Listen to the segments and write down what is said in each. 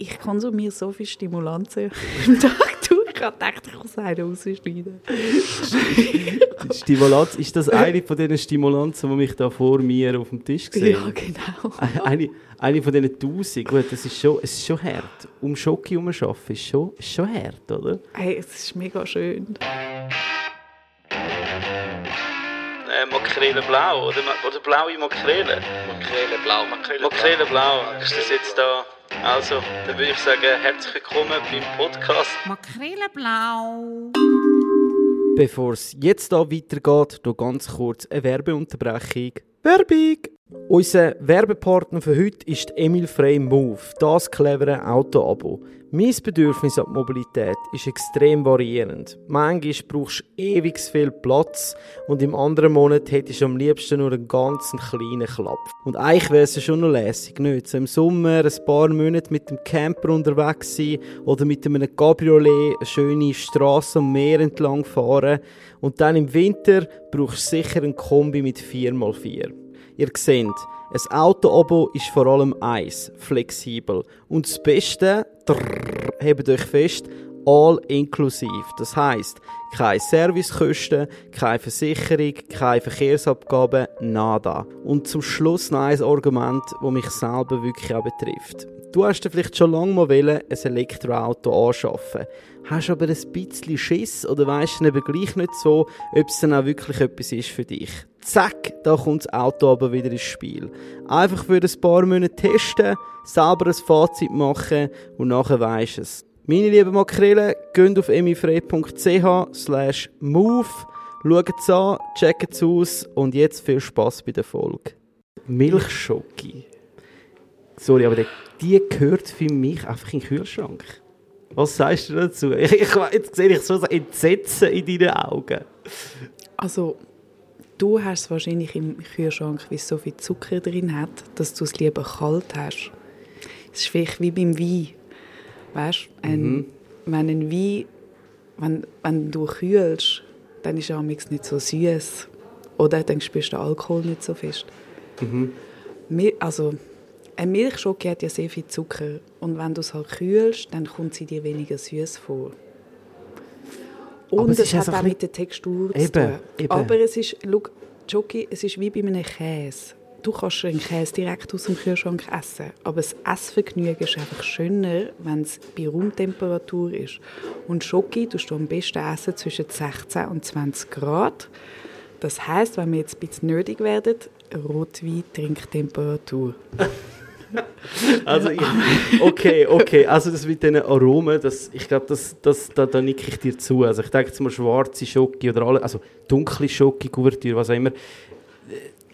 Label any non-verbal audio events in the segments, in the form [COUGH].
ich konsumiere so viel Stimulanzen [LAUGHS] im Tag durch. Ich habe gedacht, ich muss einen rausschneiden. Stimulanz, ist das eine von diesen Stimulanzen, die mich da vor mir auf dem Tisch gesehen Ja, genau. Eine, eine von diesen tausend. Gut, das ist schon, es ist schon hart. Um Schoki herum zu arbeiten, ist schon, ist schon hart, oder? Hey, es ist mega schön. Äh, Makrele blau, oder, oder blaue Makrele? Makrele blau, Makrele Makrele blau, ist das jetzt da? Also, dann würde ich sagen, herzlich willkommen beim Podcast. Makreleblau. Bevor es jetzt da weitergeht, noch ganz kurz eine Werbeunterbrechung. Werbung! Unser Werbepartner für heute ist Emil Frey Move, das clevere Auto-Abo. Mein Bedürfnis an Mobilität ist extrem variierend. Manchmal brauchst du ewig viel Platz und im anderen Monat hättest du am liebsten nur einen ganz kleinen Klapp. Und eigentlich wäre es schon noch lässig, nicht? So im Sommer ein paar Monate mit dem Camper unterwegs sein oder mit einem Cabriolet eine schöne Straße am Meer entlang fahren und dann im Winter brauchst du sicher ein Kombi mit 4x4. Ihr seht, ein Auto-Abo ist vor allem eins, flexibel. Und das Beste, hebt euch fest, all inklusiv. Das heisst, keine Servicekosten, keine Versicherung, keine Verkehrsabgaben, nada. Und zum Schluss noch ein Argument, das mich selber wirklich auch betrifft. Du hast vielleicht schon lange mal wollen, ein Elektroauto anschaffen. Hast aber ein bisschen Schiss oder weisst eben gleich nicht so, ob es dann auch wirklich etwas ist für dich. Zack, da kommt das Auto aber wieder ins Spiel. Einfach für ein paar Monate testen, selber ein Fazit machen und nachher weisst es. Meine lieben Makrelen, geht auf emifrei.ch slash move, schaut es an, checkt es aus und jetzt viel Spass bei der Folge. Milchschoki. Sorry, aber die, die gehört für mich einfach in den Kühlschrank. Was sagst du dazu? [LAUGHS] Ich, ich, jetzt sehe ich so ein Entsetzen in deinen Augen. Also, du hast es wahrscheinlich im Kühlschrank, weil es so viel Zucker drin hat, dass du es lieber kalt hast. Es ist vielleicht wie beim Wein. Weißt du, ein, Mhm. wenn ein Wein, wenn, wenn du kühlst, dann ist er nicht so süß. Oder dann spürst du den Alkohol nicht so fest. Mhm. Also, eine Milchschoki hat ja sehr viel Zucker. Und wenn du es halt kühlst, dann kommt sie dir weniger süß vor. Aber Und es es, ist hat auch mit der Textur Eben, zu tun. eben. Aber es ist, schau, Schoki, es ist wie bei einem Käse. Du kannst einen Käse direkt aus dem Kühlschrank essen. Aber das Essvergnügen ist einfach schöner, wenn es bei Raumtemperatur ist. Und Schoki tust du am besten essen zwischen 16 und 20 Grad. Das heißt, wenn wir jetzt ein bisschen nötig werden, Rotwein-Trinktemperatur. [LAUGHS] [LAUGHS] Also, ich, okay, okay. Also, das mit diesen Aromen, das, ich glaube, das, das, da, da nicke ich dir zu. Also, ich denke jetzt mal schwarze Schoki oder alle, also dunkle Schoki, Kuvertüre, was auch immer. Äh,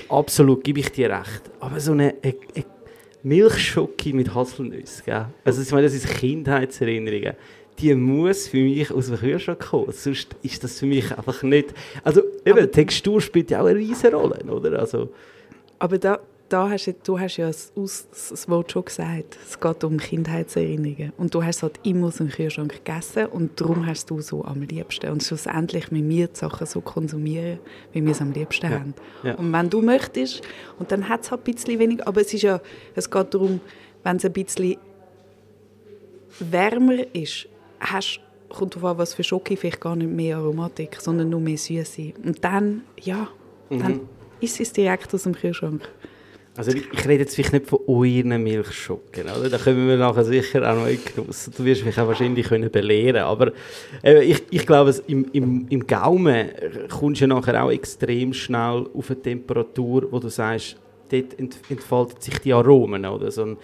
Absolut, gebe ich dir recht. Aber so eine, eine, eine Milchschoki mit Haselnüsse, gell? Also, ich meine, das sind Kindheitserinnerungen. Die muss für mich aus dem Kühlschrank kommen. Sonst ist das für mich einfach nicht. Also, eben, Aber- Textur spielt ja auch eine riesige Rolle, oder? Also, Aber da, da hast du, du hast ja das, Aus- das Wort schon gesagt. Es geht um Kindheitserinnerungen. Und du hast halt immer aus dem Kühlschrank gegessen und darum hast du so am liebsten. Und schlussendlich müssen wir die Sachen so konsumieren, wie wir es am liebsten haben. ja. Und wenn du möchtest, und dann hat es halt ein bisschen weniger, aber es ist ja, es geht darum, wenn es ein bisschen wärmer ist, hast, kommt darauf an, was für Schoki, vielleicht gar nicht mehr Aromatik, sondern nur mehr Süße. Und dann, ja, dann ist es direkt aus dem Kühlschrank. Also ich, rede jetzt vielleicht nicht von euren Milchschocken, oder? Da kommen wir nachher sicher auch noch in Genuss. Du wirst mich auch wahrscheinlich können belehren aber eben, ich, ich glaube, im, im, im Gaumen kommst du nachher auch extrem schnell auf eine Temperatur, wo du sagst, dort ent, entfaltet sich die Aromen, oder? So ein,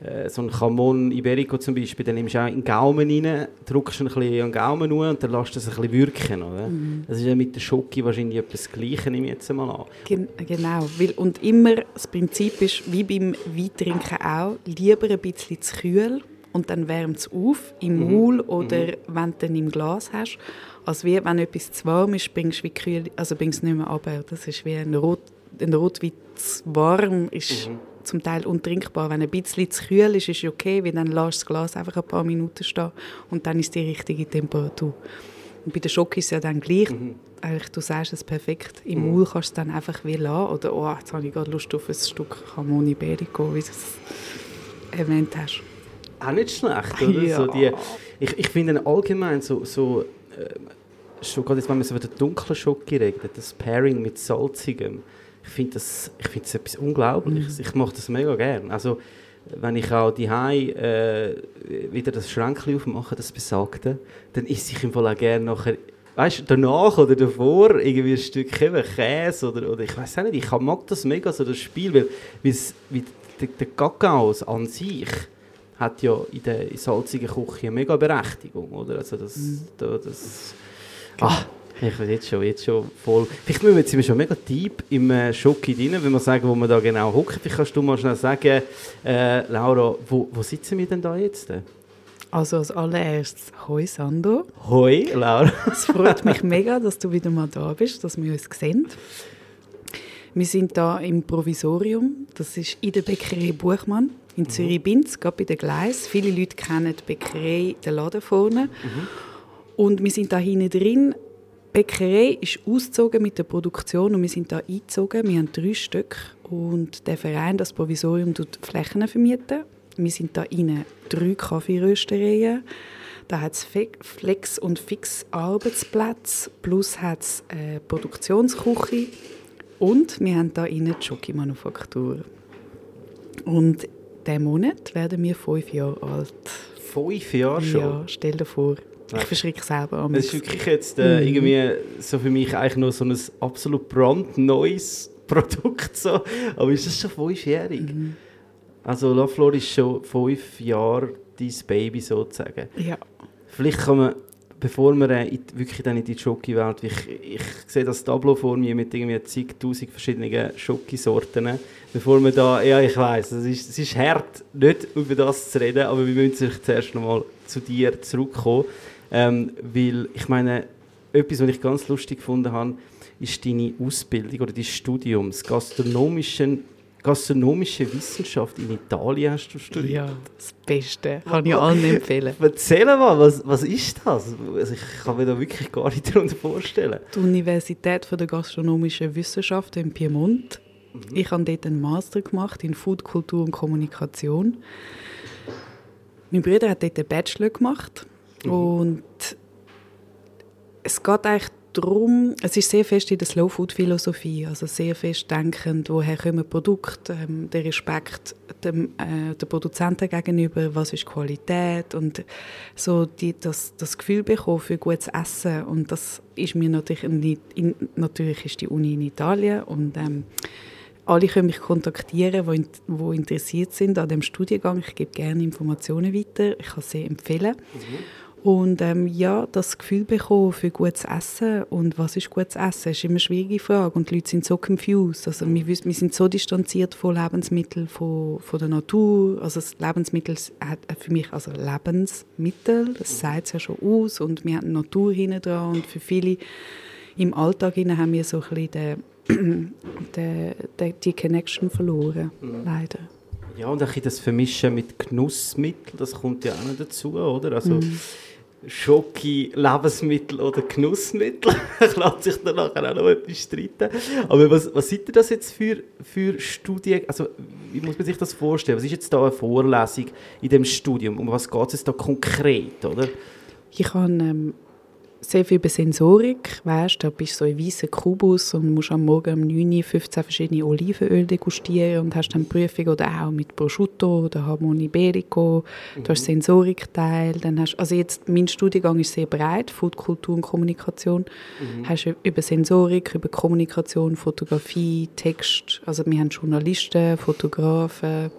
äh, so ein Camon Iberico zum Beispiel, dann nimmst du auch in den Gaumen rein, drückst ein bisschen an den Gaumen an und dann lässt es ein bisschen wirken, oder? Das ist ja mit der Schoki wahrscheinlich etwas das Gleiche, nehme ich jetzt mal an. Gen genau, weil, und immer das Prinzip ist, wie beim Weintrinken auch, lieber ein bisschen zu kühl und dann wärmt es auf, im Maul oder wenn du dann im Glas hast, als wie wenn etwas zu warm ist, bringst du wie kühl, also bringst es nicht mehr runter. Das ist wie ein, Rot, ein Rotwein zu warm ist zum Teil untrinkbar. Wenn ein bisschen zu kühl ist, ist es okay, weil dann lässt das Glas einfach ein paar Minuten stehen und dann ist die richtige Temperatur. Und bei der Schock ist es ja dann gleich. Eigentlich, du sagst es perfekt. Im Maul kannst du es dann einfach wie lassen. Oder, oh, jetzt habe ich gerade Lust auf ein Stück Camoni Iberico, wie du es erwähnt hast. auch nicht schlecht, oder? [LAUGHS] Ja. So die, ich ich finde allgemein so, so äh, schon gerade jetzt, wenn man so über den dunklen Schoki redet, das Pairing mit salzigem, ich finde das, ich finde das etwas Unglaubliches. Ich mache das mega gern. Also, wenn ich auch die äh, wieder das Schränkchen aufmache, das besagte, dann esse ich im Fall auch gerne nachher, weißt du, danach oder davor irgendwie ein Stück Käse oder, oder ich weiß auch nicht, ich mag das mega, so das Spiel, weil, der, Kakao an sich hat ja in der salzigen Küche eine mega Berechtigung, oder? Also das, da, das ah, ich bin jetzt schon, jetzt schon voll. Vielleicht müssen wir jetzt sind wir schon mega deep im äh, Schoki drin, wenn wir sagen, wo wir da genau hocken. Vielleicht kannst du mal schnell sagen, äh, Laura, wo, wo sitzen wir denn da jetzt? Also als allererstes, hoi Sando. Hoi, Laura. [LAUGHS] Es freut mich mega, dass du wieder mal da bist, dass wir uns sehen. Wir sind da im Provisorium. Das ist in der Bäckerei Buchmann in Zürich-Binz, gerade bei den Gleis. Viele Leute kennen die Bäckerei, den Laden vorne. Und wir sind da hinten drin. Die Bäckerei ist ausgezogen mit der Produktion und wir sind da eingezogen. Wir haben drei Stück und der Verein, das Provisorium, tut Flächen vermieten. Wir sind da innen drei Kaffeeröstereien. Da hat es Flex- und Fix-Arbeitsplätze, plus hat es eine Produktionsküche und wir haben da innen die Schokimanufaktur. Und diesen Monat werden wir fünf Jahre alt. Fünf Jahre schon. Ja, stell dir vor. Ich verschrecke selber Das ist wirklich jetzt äh, Mhm. irgendwie so für mich eigentlich noch so ein absolut brandneues [LAUGHS] Produkt. So. Aber ist das schon fünfjährig? Mhm. Also La Flor ist schon fünf Jahre dein Baby sozusagen. Ja, Vielleicht kann man, bevor wir äh, in, die- wirklich dann in die Schoki-Welt, ich, ich sehe das Tableau vor mir mit irgendwie zigtausend verschiedenen Schokisorten. Bevor wir da, ja ich weiß, es ist, es ist hart, nicht über das zu reden, aber wir müssen sich zuerst nochmal zu dir zurückkommen. Ähm, weil ich meine, etwas, was ich ganz lustig gefunden habe, ist deine Ausbildung oder dein Studium, das gastronomische, gastronomische Wissenschaft in Italien hast du studiert. ja, das Beste. Kann ich allen empfehlen. [LAUGHS] Erzähl mal, was, was ist das? Also ich kann mir da wirklich gar nicht darunter vorstellen. Die Universität für die gastronomischen Wissenschaften in Piemont. Ich habe dort einen Master gemacht in Food, Kultur und Kommunikation. Mein Bruder hat dort einen Bachelor gemacht. Und es geht eigentlich darum, es ist sehr fest in der Slow Food Philosophie, also sehr fest denkend, woher kommen Produkte, ähm, der Respekt dem, äh, der Produzenten gegenüber, was ist Qualität und so die, das, das Gefühl bekommen für gutes Essen und das ist mir natürlich, in, in, natürlich ist die Uni in Italien und ähm, alle können mich kontaktieren, die, die interessiert sind an dem Studiengang. Ich gebe gerne Informationen weiter. Ich kann sie empfehlen. Und ähm, ja, das Gefühl bekommen für gutes Essen und was ist gutes Essen, ist immer eine schwierige Frage und die Leute sind so confused. Also wir, wir sind so distanziert von Lebensmitteln, von, von der Natur. Also das Lebensmittel hat für mich, also Lebensmittel, das sagt es ja schon aus und wir haben Natur hinten dran und für viele im Alltag haben wir so ein bisschen den, [CLEARS THROAT] den, den, die Connection verloren, leider. Ja, und ein bisschen das Vermischen mit Genussmitteln, das kommt ja auch noch dazu, oder? Also Schoki, Lebensmittel oder Genussmittel. [LAUGHS] Ich lasse sich da nachher auch noch etwas streiten. Aber was, was sind denn das jetzt für, für Studien? Also, wie muss man sich das vorstellen? Was ist jetzt da eine Vorlesung in dem Studium? Um was geht es jetzt da konkret, oder? Ich habe ähm, sehr viel über Sensorik, weißt, da bist du so ein weißer Kubus und musst am Morgen um 9 Uhr 15 verschiedene Olivenöl degustieren und hast dann Prüfung oder auch mit Prosciutto oder Hamon Iberico, du hast Sensorikteil, dann hast, also jetzt, mein Studiengang ist sehr breit, Food, Kultur und Kommunikation, hast du über Sensorik, über Kommunikation, Fotografie, Text, also wir haben Journalisten, Fotografen,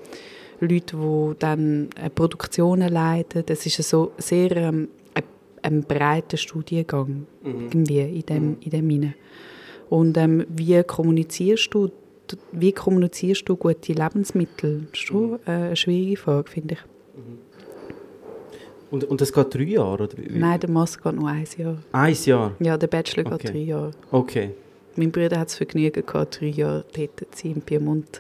Leute, die dann äh, Produktionen leiten. Das ist so sehr ähm, ein, ein breiter Studiengang irgendwie in dem, in dem hinein. Und ähm, wie kommunizierst du wie kommunizierst du gute Lebensmittel? Das ist schon äh, eine schwierige Frage, finde ich. Und, und das geht drei Jahre? Oder? Nein, der Master geht nur ein Jahr. Ein Jahr? Ja, der Bachelor geht Okay. drei Jahre. Okay. Mein Bruder hat das Vergnügen gehabt, drei Jahre dort zu sein in Piemont.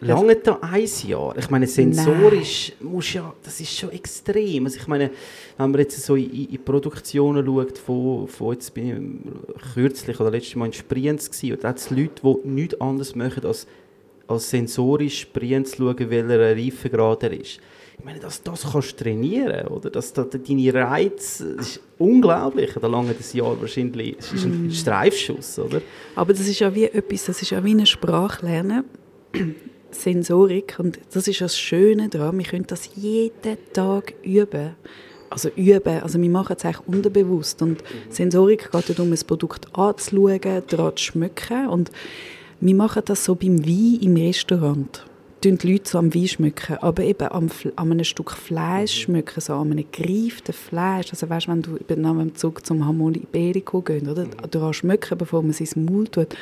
Lange da ein Jahr? Ich meine, sensorisch muss ja, das ist schon extrem. Also ich meine, wenn man jetzt so in, in Produktionen schaut, von, von jetzt bin ich kürzlich oder letztes Mal in Sprienz gewesen, und da hat es Leute, die nichts anderes machen, als, als sensorisch Sprienz schauen, welcher Reifegrad er ist. Ich meine, das, das kannst du trainieren, oder? Das, das, deine Reize, das ist unglaublich, da lange das Jahr wahrscheinlich, es ist ein mm. Streifschuss, oder? Aber das ist ja wie etwas, das ist ja wie eine Sprachlernen, [CLEARS THROAT] Sensorik, und das ist das Schöne daran, wir können das jeden Tag üben also üben. Also wir machen es eigentlich unterbewusst. Und Sensorik geht darum, ein Produkt anzuschauen, daran zu schmecken. Und wir machen das so beim Wein im Restaurant tun die Leute so am Wein schmücken, aber eben am, an einem Stück Fleisch schmücken, so an einem gereiften Fleisch. Also weißt, wenn du eben nach dem Zug zum Hamon Iberico gehst, oder? daran schmücken, bevor man es ins Maul tut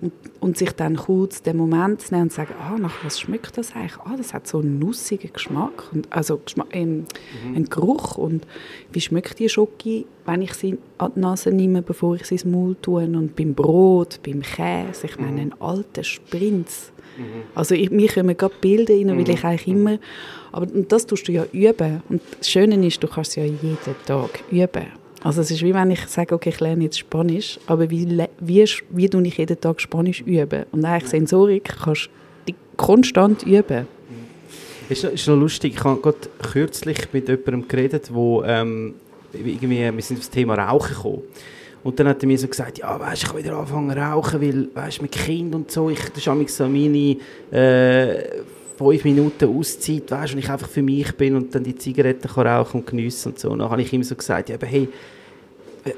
und, und, sich dann kurz den Moment zu nehmen und sagen, ah, nach was schmeckt das eigentlich? Ah, das hat so einen nussigen Geschmack, und, also Geschmack, ähm, mhm. einen Geruch und wie schmeckt die Schoki, wenn ich sie an die Nase nehme, bevor ich sie ins Maul tue und beim Brot, beim Käse, ich meine, mhm. einen alten Sprinz, also ich, mir kommen gerade Bilder rein, weil ich eigentlich immer... Aber und das tust du ja üben. Und das Schöne ist, du kannst es ja jeden Tag üben. Also es ist wie wenn ich sage, okay, ich lerne jetzt Spanisch, aber wie, wie, wie tue ich jeden Tag Spanisch üben? Und eigentlich Sensorik kannst du konstant üben. Es ist, ist noch lustig, ich habe gerade kürzlich mit jemandem geredet, wo ähm, irgendwie, wir sind auf das Thema Rauchen gekommen. Und dann hat er mir so gesagt, ja, weißt, ich kann wieder anfangen zu rauchen, weil, weißt, mit Kind und so, ich, das ist so meine äh, fünf Minuten Auszeit, weißt, und ich einfach für mich bin und dann die Zigaretten kann rauchen und geniessen und so. Und dann habe ich ihm so gesagt, ja, aber hey, äh,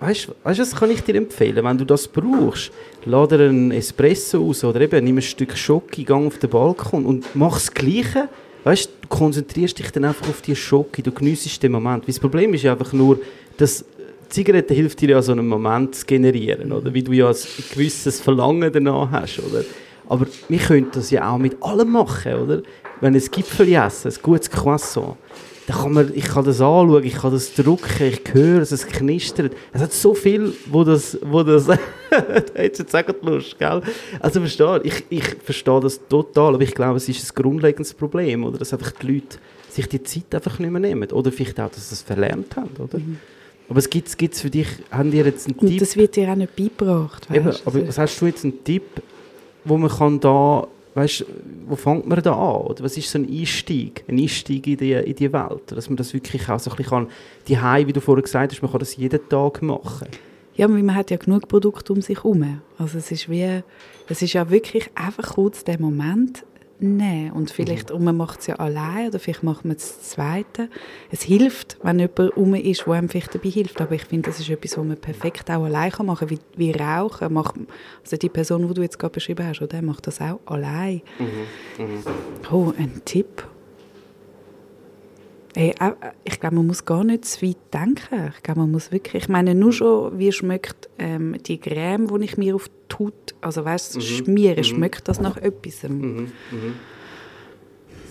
weißt, weißt, was kann ich dir empfehlen, wenn du das brauchst, lade einen Espresso aus oder eben nimm ein Stück Schoki, geh auf den Balkon und mach das Gleiche. Weißt, du konzentrierst dich dann einfach auf die Schoki, du geniessest den Moment. Weil das Problem ist ja einfach nur, dass Zigarette hilft dir ja so einen Moment zu generieren, oder? Wie du ja ein gewisses Verlangen danach hast, oder? Aber wir können das ja auch mit allem machen, oder? Wenn ein Gipfel essen, ein gutes Croissant, dann kann man, ich kann das anschauen, ich kann das drücken, ich höre es, es knistert. Es hat so viel, wo das, wo das, [LAUGHS] da jetzt jetzt auch Lust, gell? Also verstehe, ich, ich verstehe das total, aber ich glaube, es ist ein grundlegendes Problem, oder? Dass einfach die Leute sich die Zeit einfach nicht mehr nehmen. Oder vielleicht auch, dass sie es verlernt haben, oder? Mhm. Aber es gibt es für dich, haben dir jetzt einen Und Tipp? das wird dir auch nicht beigebracht, weißt? Eben, aber was hast du jetzt einen Tipp, wo man kann da, weißt, wo fängt man da an? Oder was ist so ein Einstieg, ein Einstieg in die, in die Welt? Dass man das wirklich auch so ein bisschen kann, die High, wie du vorher gesagt hast, man kann das jeden Tag machen. Ja, man hat ja genug Produkte um sich herum. Also es ist wie, es ist ja wirklich einfach kurz der Moment, nehmen. Und vielleicht, mhm. und man macht es ja allein oder vielleicht macht man es Zweite. Es hilft, wenn jemand rum ist, der einem vielleicht dabei hilft. Aber ich finde, das ist etwas, was man perfekt auch allein machen kann. Wie, wie Rauchen. Macht, also die Person, die du jetzt gerade beschrieben hast, oder, macht das auch allein. Mhm. Mhm. Oh, ein Tipp. Hey, ich glaube, man muss gar nicht zu weit denken. Ich glaube, man muss wirklich, ich meine, nur schon, wie schmeckt ähm, die Creme, die ich mir auf die Haut, also weißt, mhm. schmiere, mhm. schmeckt das nach etwas? Mhm. Mhm.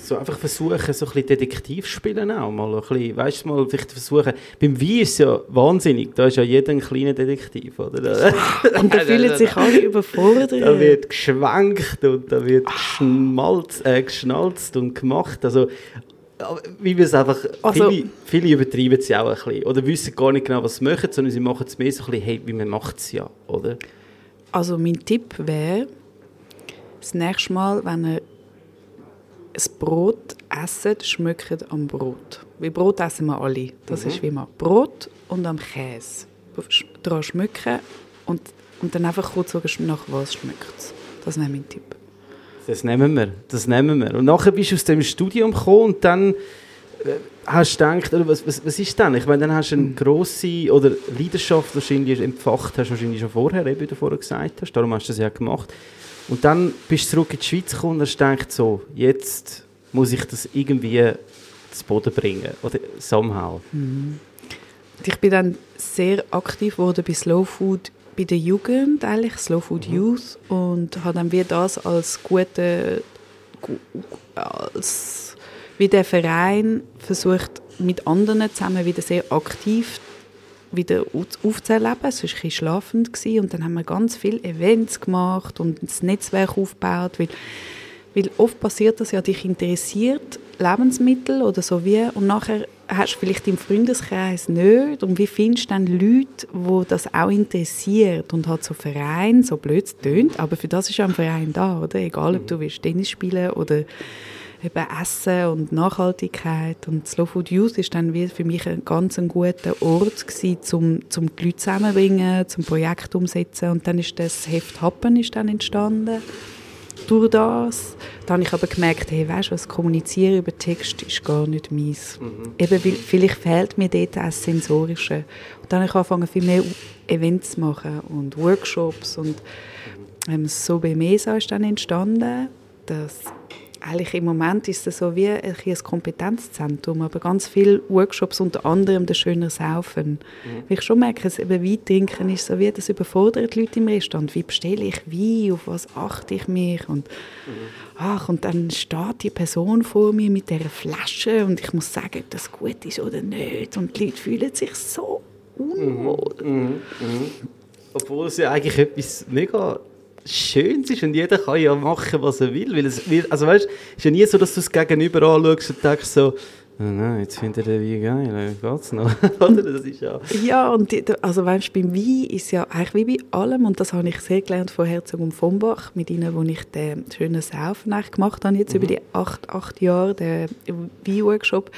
So einfach versuchen, so ein bisschen Detektiv spielen auch mal, ein bisschen, weißt du, mal vielleicht versuchen, beim Wein ist es ja wahnsinnig, da ist ja jeder ein kleiner Detektiv, oder? [LAUGHS] und da fühlen sich alle überfordert. Da wird geschwenkt und da wird geschmalzt, äh, geschnalzt und gemacht, also wie wir es einfach, also, viele, viele übertreiben es ja auch ein bisschen. Oder wissen gar nicht genau, was sie machen, sondern sie machen es mehr so ein bisschen, hey, wie man macht es ja, oder? Also mein Tipp wäre, das nächste Mal, wenn ihr ein Brot esst, schmeckt am Brot. Weil Brot essen wir alle. Das mhm. ist wie immer Brot und am Käse. Daran schmecken und, und dann einfach kurz sagen, nach was schmeckt es. Das wäre mein Tipp. Das nehmen wir, das nehmen wir. Und nachher bist du aus dem Studium gekommen und dann äh, hast du gedacht, oder was, was, was ist denn? Ich meine, dann hast du eine grosse oder Leidenschaft wahrscheinlich empfacht, hast du wahrscheinlich schon vorher, wie du vorher gesagt hast, darum hast du das ja gemacht. Und dann bist du zurück in die Schweiz gekommen und hast gedacht, so, jetzt muss ich das irgendwie zu Boden bringen, oder somehow. Mhm. Ich bin dann sehr aktiv geworden bei Slow Food bei der Jugend, eigentlich Slow Food mhm. Youth, und habe dann wie das als gute, als wie der Verein versucht, mit anderen zusammen wieder sehr aktiv wieder aufzuerleben. Es war ein schlafend und dann haben wir ganz viele Events gemacht und das Netzwerk aufgebaut, weil, weil oft passiert das ja, dich interessiert Lebensmittel oder so wie und nachher hast du vielleicht im Freundeskreis nicht und wie findest du dann Leute, die das auch interessiert und hat so Verein, so blöd tönt, aber für das ist ja ein Verein da, oder? Egal, ob du willst Tennis spielen oder eben Essen und Nachhaltigkeit. Und Slow Food Youth ist dann wie für mich ein ganz ein guter Ort gewesen, um, um die Leute zusammenzubringen, zum Projekt umsetzen. Und dann ist das Heft Happen ist dann entstanden durch das. Dann habe ich aber gemerkt, hey, weißt du, was Kommunizieren über Text ist gar nicht meins. Mhm. Eben, weil, vielleicht fehlt mir dort das Sensorische. Und dann habe ich angefangen, viel mehr Events zu machen und Workshops und ähm, so bei Mesa ist dann entstanden, dass eigentlich im Moment ist es so wie ein, ein Kompetenzzentrum, aber ganz viele Workshops, unter anderem der schöner Saufen. Mhm. Weil ich schon merke, das Wein trinken ist so wie, das überfordert die Leute im Restaurant. Wie bestelle ich Wein, auf was achte ich mich und mhm. ach, und dann steht die Person vor mir mit dieser Flasche und ich muss sagen, ob das gut ist oder nicht und die Leute fühlen sich so unwohl. Mhm. mhm. mhm. Obwohl es ja eigentlich etwas mega schön ist und jeder kann ja machen, was er will. Weil es, also weißt, es ist ja nie so, dass du es gegenüber anschaust und denkst so, oh nein, jetzt findet er wie geil, geht's noch? [LAUGHS] Oder? Das ist ja... Ja, und die, also weißt, beim Wein ist ja eigentlich wie bei allem, und das habe ich sehr gelernt von Herzog und von Bach, mit ihnen, wo ich den schönen Saufen gemacht habe, jetzt mhm. über die acht, acht Jahre, den Wein-Workshop.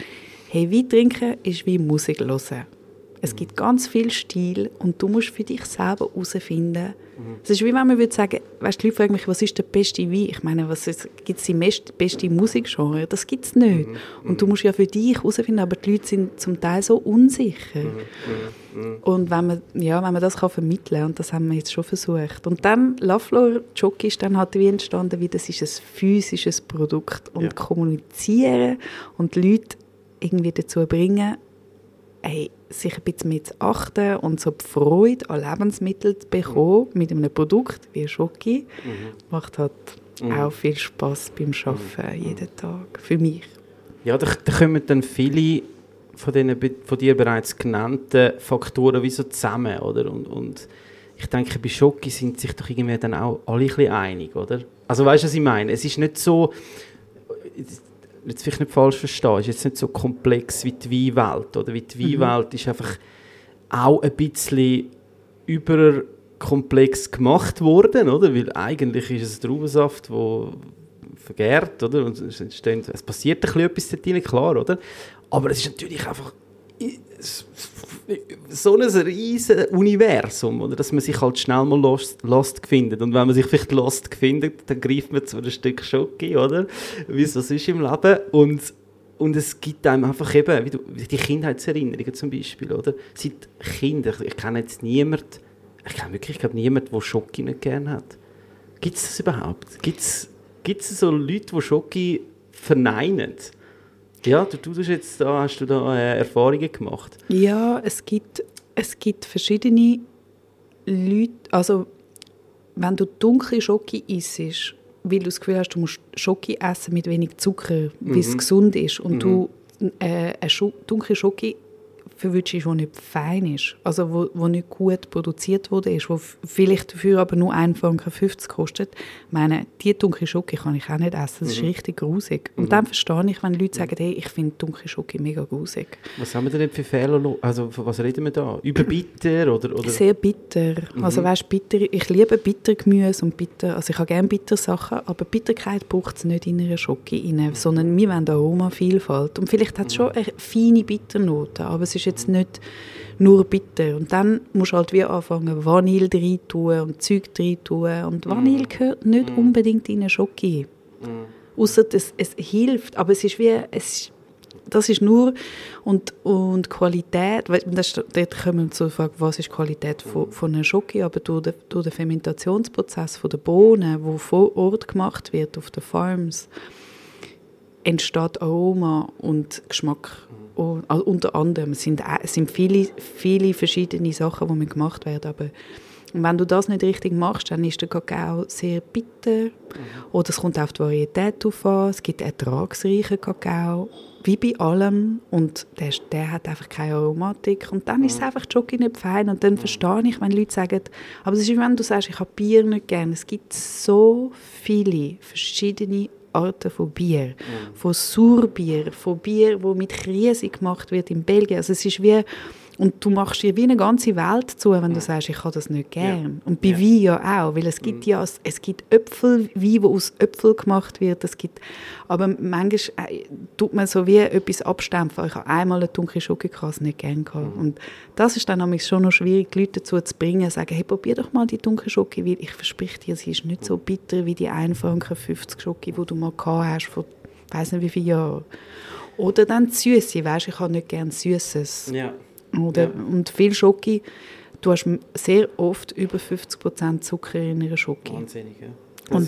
Hey, Wein trinken ist wie Musik hören. Es gibt ganz viel Stil und du musst für dich selber herausfinden. Mhm. Es ist wie wenn man würde sagen, weißt, die Leute fragen mich, was ist der beste Wein? Ich meine, was gibt es die beste Musikgenre? Das gibt es nicht. Mhm. Und du musst ja für dich herausfinden, aber die Leute sind zum Teil so unsicher. Mhm. mhm. Und wenn man, ja, wenn man das kann vermitteln kann, und das haben wir jetzt schon versucht. Und dann, Laflor Jockey ist dann halt wie entstanden, wie das ist ein physisches Produkt. Und ja. kommunizieren und die Leute irgendwie dazu bringen, ey, sich ein bisschen mehr zu achten und so die Freude an Lebensmitteln zu bekommen mhm. mit einem Produkt wie Schoki, mhm. macht halt mhm. auch viel Spaß beim Arbeiten mhm. jeden Tag, für mich. Ja, da, da kommen dann viele von den von dir bereits genannten Faktoren wie so zusammen, oder? Und, und ich denke, bei Schoki sind sich doch irgendwie dann auch alle ein bisschen einig, oder? Also weißt du, was ich meine? Es ist nicht so jetzt vielleicht nicht falsch verstehen, ist jetzt nicht so komplex wie die Weinwelt. Oder? Wie die mhm. Weinwelt ist einfach auch ein bisschen überkomplex gemacht worden, oder? Weil eigentlich ist es Traubensaft, der vergärt, oder? Und es, entsteht, es passiert ein bisschen etwas dort rein, klar, oder? Aber es ist natürlich einfach so ein riesiges Universum, oder? dass man sich halt schnell mal lost, lost findet. Und wenn man sich vielleicht lost findet, dann greift man zu einem Stück Schoki, oder? Wie es das ist im Leben. Und, und es gibt einem einfach eben, wie du, die Kindheitserinnerungen zum Beispiel, oder? Seit Kindern, ich kenne jetzt niemanden, ich kenne wirklich, ich niemanden, der Schoki nicht gerne hat. Gibt es das überhaupt? Gibt es so Leute, die Schoki verneinen? Ja, du, du jetzt da, hast du da äh, Erfahrungen gemacht? Ja, es gibt, es gibt verschiedene Leute, also wenn du dunkle Schoki isst, weil du das Gefühl hast, du musst Schoki essen mit wenig Zucker, weil es mhm. gesund ist und mhm. du äh, eine dunkle Schoki verwünschst, die nicht fein ist, also wo, wo nicht gut produziert wurde, ist, wo vielleicht dafür aber nur 1,50 Franken kostet. Ich meine, diese dunkle Schoki kann ich auch nicht essen, das ist mhm. richtig grusig. Und mhm. dann verstehe ich, wenn Leute sagen, hey, ich finde dunkle Schoki mega grusig. Was haben wir denn für Fehler, also von was reden wir da? Über bitter oder? oder? Sehr bitter. Mhm. Also weißt, bitter, ich liebe Bittergemüse und bitter, also ich habe gerne bitter Sachen, aber Bitterkeit braucht es nicht in einer Schoki sondern wir wollen Aromavielfalt. Und vielleicht hat es mhm. schon eine feine Bitternote, aber es ist jetzt nicht nur bitter. Und dann musst du halt wie anfangen, Vanille rein tun und Zeug rein tun. Und Vanille mm. gehört nicht mm. unbedingt in eine Schoki. Mm. Außer es, es hilft, aber es ist wie, es, das ist nur, und, und Qualität, das, dort kommen wir zur Frage, was ist Qualität von, von einer Schoki, aber durch den, durch den Fermentationsprozess von der Bohnen, wo vor Ort gemacht wird, auf den Farms, entsteht Aroma und Geschmack. Und, also unter anderem sind es sind viele, viele verschiedene Sachen, die gemacht werden, aber wenn du das nicht richtig machst, dann ist der Kakao sehr bitter. Mhm. Oder es kommt auf die Varietät drauf an. Es gibt ertragsreichen Kakao, wie bei allem. Und der, der hat einfach keine Aromatik. Und dann mhm. ist es mhm. einfach Jockey nicht fein. Und dann mhm. verstehe ich, wenn Leute sagen, aber es ist wie wenn du sagst, ich habe Bier nicht gerne. Es gibt so viele verschiedene Arten von Bier. Mhm. Von Surbier, von Bier, wo mit Krise gemacht wird in Belgien. Also es ist wie, Und du machst dir wie eine ganze Welt zu, wenn du sagst, ich habe das nicht gern. Und bei Ja. Wein ja auch, weil es gibt ja, es gibt Äpfelwein, wo aus Äpfeln gemacht wird, es gibt, aber manchmal äh, tut man so wie etwas abstempeln. Ich habe einmal eine dunkle Schokokasse nicht gern gehabt. Und das ist dann nämlich schon noch schwierig, die Leute dazu zu bringen, sagen, hey, probier doch mal die dunkle Schoki, weil ich verspreche dir, sie ist nicht so bitter wie die 1 Franken 50 Schoki, die du mal gehabt hast vor, ich weiß nicht wie vielen Jahren. Oder dann die Süße, weißt, ich habe nicht gern Süßes. Ja. Oder, Ja. Und viel Schoki, du hast sehr oft über 50% Zucker in einer Schoki. Wahnsinnig, ja. Das Und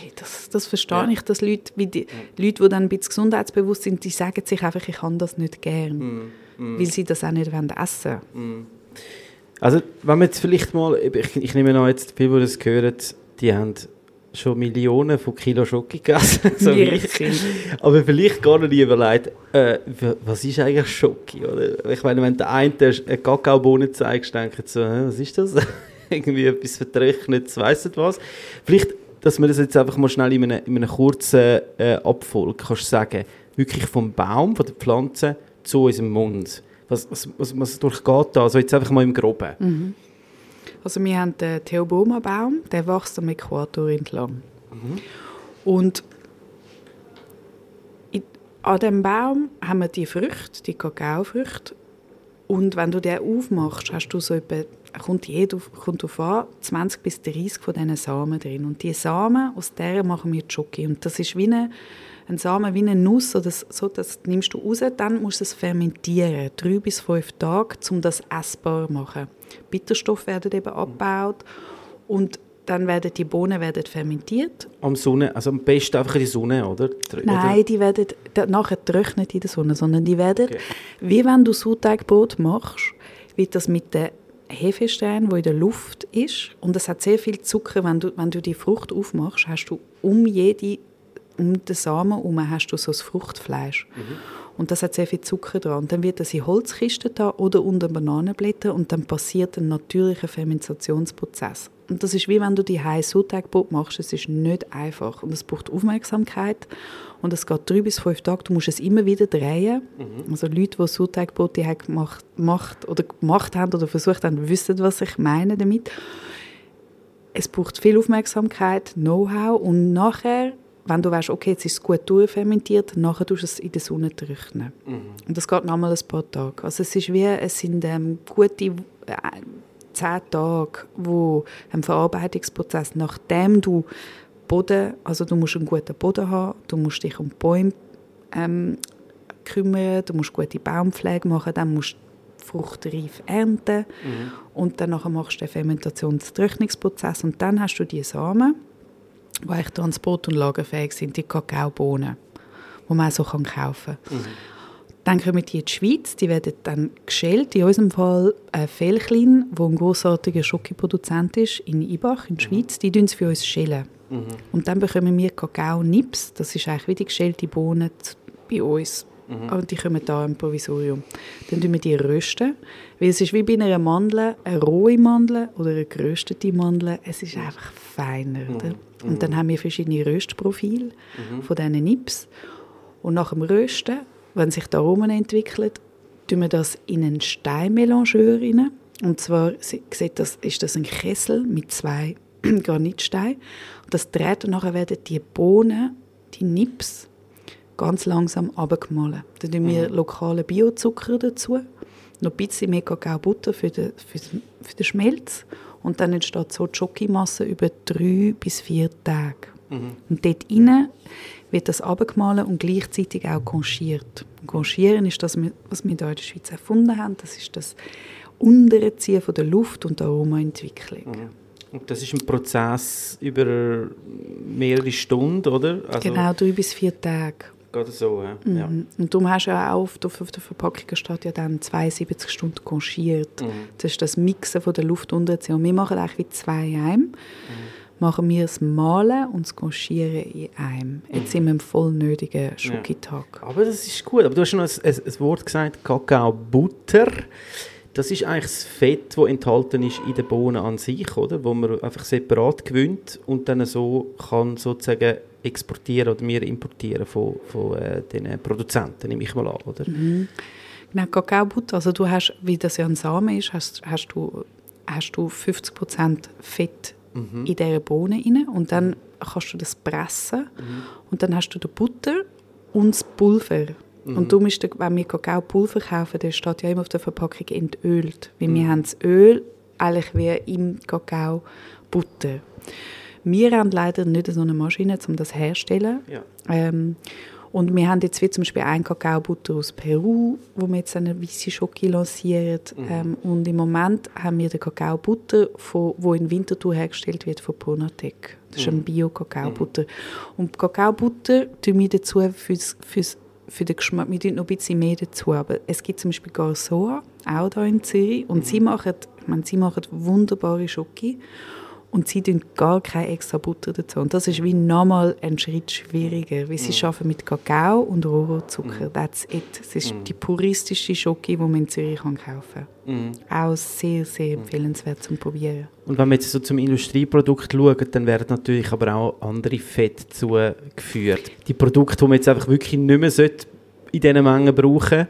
hey, das, das verstehe Ja. ich, dass Leute, wie die, Leute, die dann ein bisschen gesundheitsbewusst sind, die sagen sich einfach, ich kann das nicht gern, Mm, weil sie das auch nicht wollen essen Also, wenn wir jetzt vielleicht mal, ich, ich nehme an, jetzt viele, die das hören, die haben schon Millionen von Kilo Schoki gegessen. [LAUGHS] so wie ich. Aber vielleicht gar nicht überlegt, äh, was ist eigentlich Schoki? Oder? Ich meine, wenn der eine eine Kakaobohne zeigst, denkt er so, was ist das? [LAUGHS] Irgendwie etwas Vertrocknetes, weiss nicht was. Vielleicht, dass wir das jetzt einfach mal schnell in einem, in einem kurzen äh, Abfolge kannst sagen, wirklich vom Baum, von der Pflanze zu unserem Mund. Was, was, was, was durchgeht da? Also jetzt einfach mal im Groben. Also wir haben den Theoboma-Baum, der wächst am Äquator entlang. Und in, an dem Baum haben wir die Früchte, die Kakaofrüchte. Und wenn du den aufmachst, hast du so etwa, kommt jeder kommt auf an, 20 bis 30 von diesen Samen drin. Und diese Samen, aus deren machen wir Schoki. Und das ist wie eine, ein Samen, wie eine Nuss, oder so, das nimmst du raus, dann musst du es fermentieren, drei bis fünf Tage, um das essbar zu machen. Bitterstoffe werden eben abgebaut und dann werden die Bohnen werden fermentiert. Am Sonne, also am besten einfach in die Sonne, oder? Nein, die werden da- nachher trocknet in der Sonne, sondern die werden, Okay. wie wenn du Sauerteigbrot machst, wird das mit den Hefestein, wo in der Luft ist, und es hat sehr viel Zucker. Wenn du, wenn du die Frucht aufmachst, hast du um jede, um den Samen herum hast du so das Fruchtfleisch. Und das hat sehr viel Zucker dran. Und dann wird das in Holzkisten da oder unter Bananenblättern und dann passiert ein natürlicher Fermentationsprozess. Und das ist wie wenn du die heiße Sauerteigbrot machst. Es ist nicht einfach und es braucht Aufmerksamkeit und es geht drei bis fünf Tage. Du musst es immer wieder drehen. Also Leute, die Sauerteigbrote haben gemacht, gemacht oder gemacht haben oder versucht haben, wissen, was ich meine damit. Es braucht viel Aufmerksamkeit, Know-how und nachher, wenn du weißt, okay, jetzt ist es gut durchfermentiert, nachher tust du es in der Sonne trocknen. Und das geht nochmal ein paar Tage. Also es ist wie, es sind ähm, gute äh, zehn Tage, wo ein Verarbeitungsprozess, nachdem du Boden, also du musst einen guten Boden haben, du musst dich um die Bäume ähm, kümmern, du musst gute Baumpflege machen, dann musst du die Frucht reif ernten und dann nachher machst du den Fermentations-Trocknungsprozess und dann hast du die Samen, die eigentlich transport- und lagerfähig sind, die Kakaobohnen, die man auch so kaufen kann. Dann kommen die in die Schweiz, die werden dann geschält. In unserem Fall äh, Felchlin, wo ein großartiger Schokoproduzent ist, in Ibach, in der Schweiz, die tun es für uns schälen. Und dann bekommen wir Kakao-Nips, das ist eigentlich wie die geschälte Bohnen bei uns. Aber die kommen da im Provisorium. Dann tun wir die rösten, weil es ist wie bei einer Mandel, eine rohe Mandel oder eine geröstete Mandel. Es ist einfach feiner. Oder? Und dann haben wir verschiedene Röstprofile von diesen Nips. Und nach dem Rösten, wenn sich die Aromen entwickeln, tun wir das in einen Steinmelangeur rein. Und zwar sie- sieht das, ist das ein Kessel mit zwei [CLEARS THROAT] Granitsteinen. Und das dreht und nachher werden die Bohnen, die Nips, ganz langsam abgemahlen. Dann tun wir lokalen Biozucker dazu, noch ein bisschen mehr Kakaobutter für den, für, den, für den Schmelz und dann entsteht so die Schokimasse über drei bis vier Tage. Und dort rein wird das abgemahlen und gleichzeitig auch konchiert. Konchieren ist das, was wir hier in der Schweiz erfunden haben. Das ist das Unterziehen von der Luft und der Aromaentwicklung. Und das ist ein Prozess über mehrere Stunden, oder? Also, Genau, drei bis vier Tage. Geht so, ja. ja. Mhm. Und darum hast du ja auch auf der, auf der Verpackung steht ja dann 72 Stunden konchiert. Mhm. Das ist das Mixen von der Luft unterziehen. Und wir machen eigentlich wie zwei in einem. Machen wir das Malen und das Konchieren in einem. Jetzt sind wir im voll nötigen Schokitag. Aber das ist gut. Aber du hast schon ein, ein, ein Wort gesagt, Kakaobutter. Das ist eigentlich das Fett, das enthalten ist in den Bohnen an sich, oder? Wo man einfach separat gewinnt und dann so kann sozusagen exportieren oder wir importieren von, von äh, den Produzenten, nehme ich mal an, oder? Genau, Kakaobutter, also du hast, wie das ja ein Samen ist, hast, hast du, hast du 50% Fett Mhm. in dieser Bohne rein und dann kannst du das pressen Mhm. und dann hast du die Butter und das Pulver. Mhm. Und darum ist, der, wenn wir Kakaopulver kaufen, dann steht ja immer auf der Verpackung entölt, weil Mhm. wir haben das Öl eigentlich wie im Kakao Butter. Wir haben leider nicht so eine Maschine, um das herzustellen. Ja. Ähm, und wir haben jetzt wie zum Beispiel einen Kakaobutter aus Peru, wo wir jetzt eine weiße Schoki lancieren. Ähm, und im Moment haben wir den Kakaobutter, von, wo in Winterthur hergestellt wird von Ponatec. Das ist ein Bio-Kakaobutter. Und die Kakaobutter tun wir dazu fürs, fürs, für den Geschmack, wir tun noch ein bisschen mehr dazu. Aber es gibt zum Beispiel Garsoa, auch hier in Zürich. Und sie machen, ich meine, sie machen wunderbare Schoki. Und sie tun gar keine extra Butter dazu. Und das ist wie nochmal ein Schritt schwieriger, weil sie arbeiten mit Kakao und Rohrzucker. That's it. Es ist die puristische Schoki, die man in Zürich kaufen kann. Auch sehr, sehr empfehlenswert zum Probieren. Und wenn wir jetzt so zum Industrieprodukt schauen, dann werden natürlich aber auch andere Fette zugeführt. Die Produkte, die man jetzt einfach wirklich nicht mehr in diesen Mengen brauchen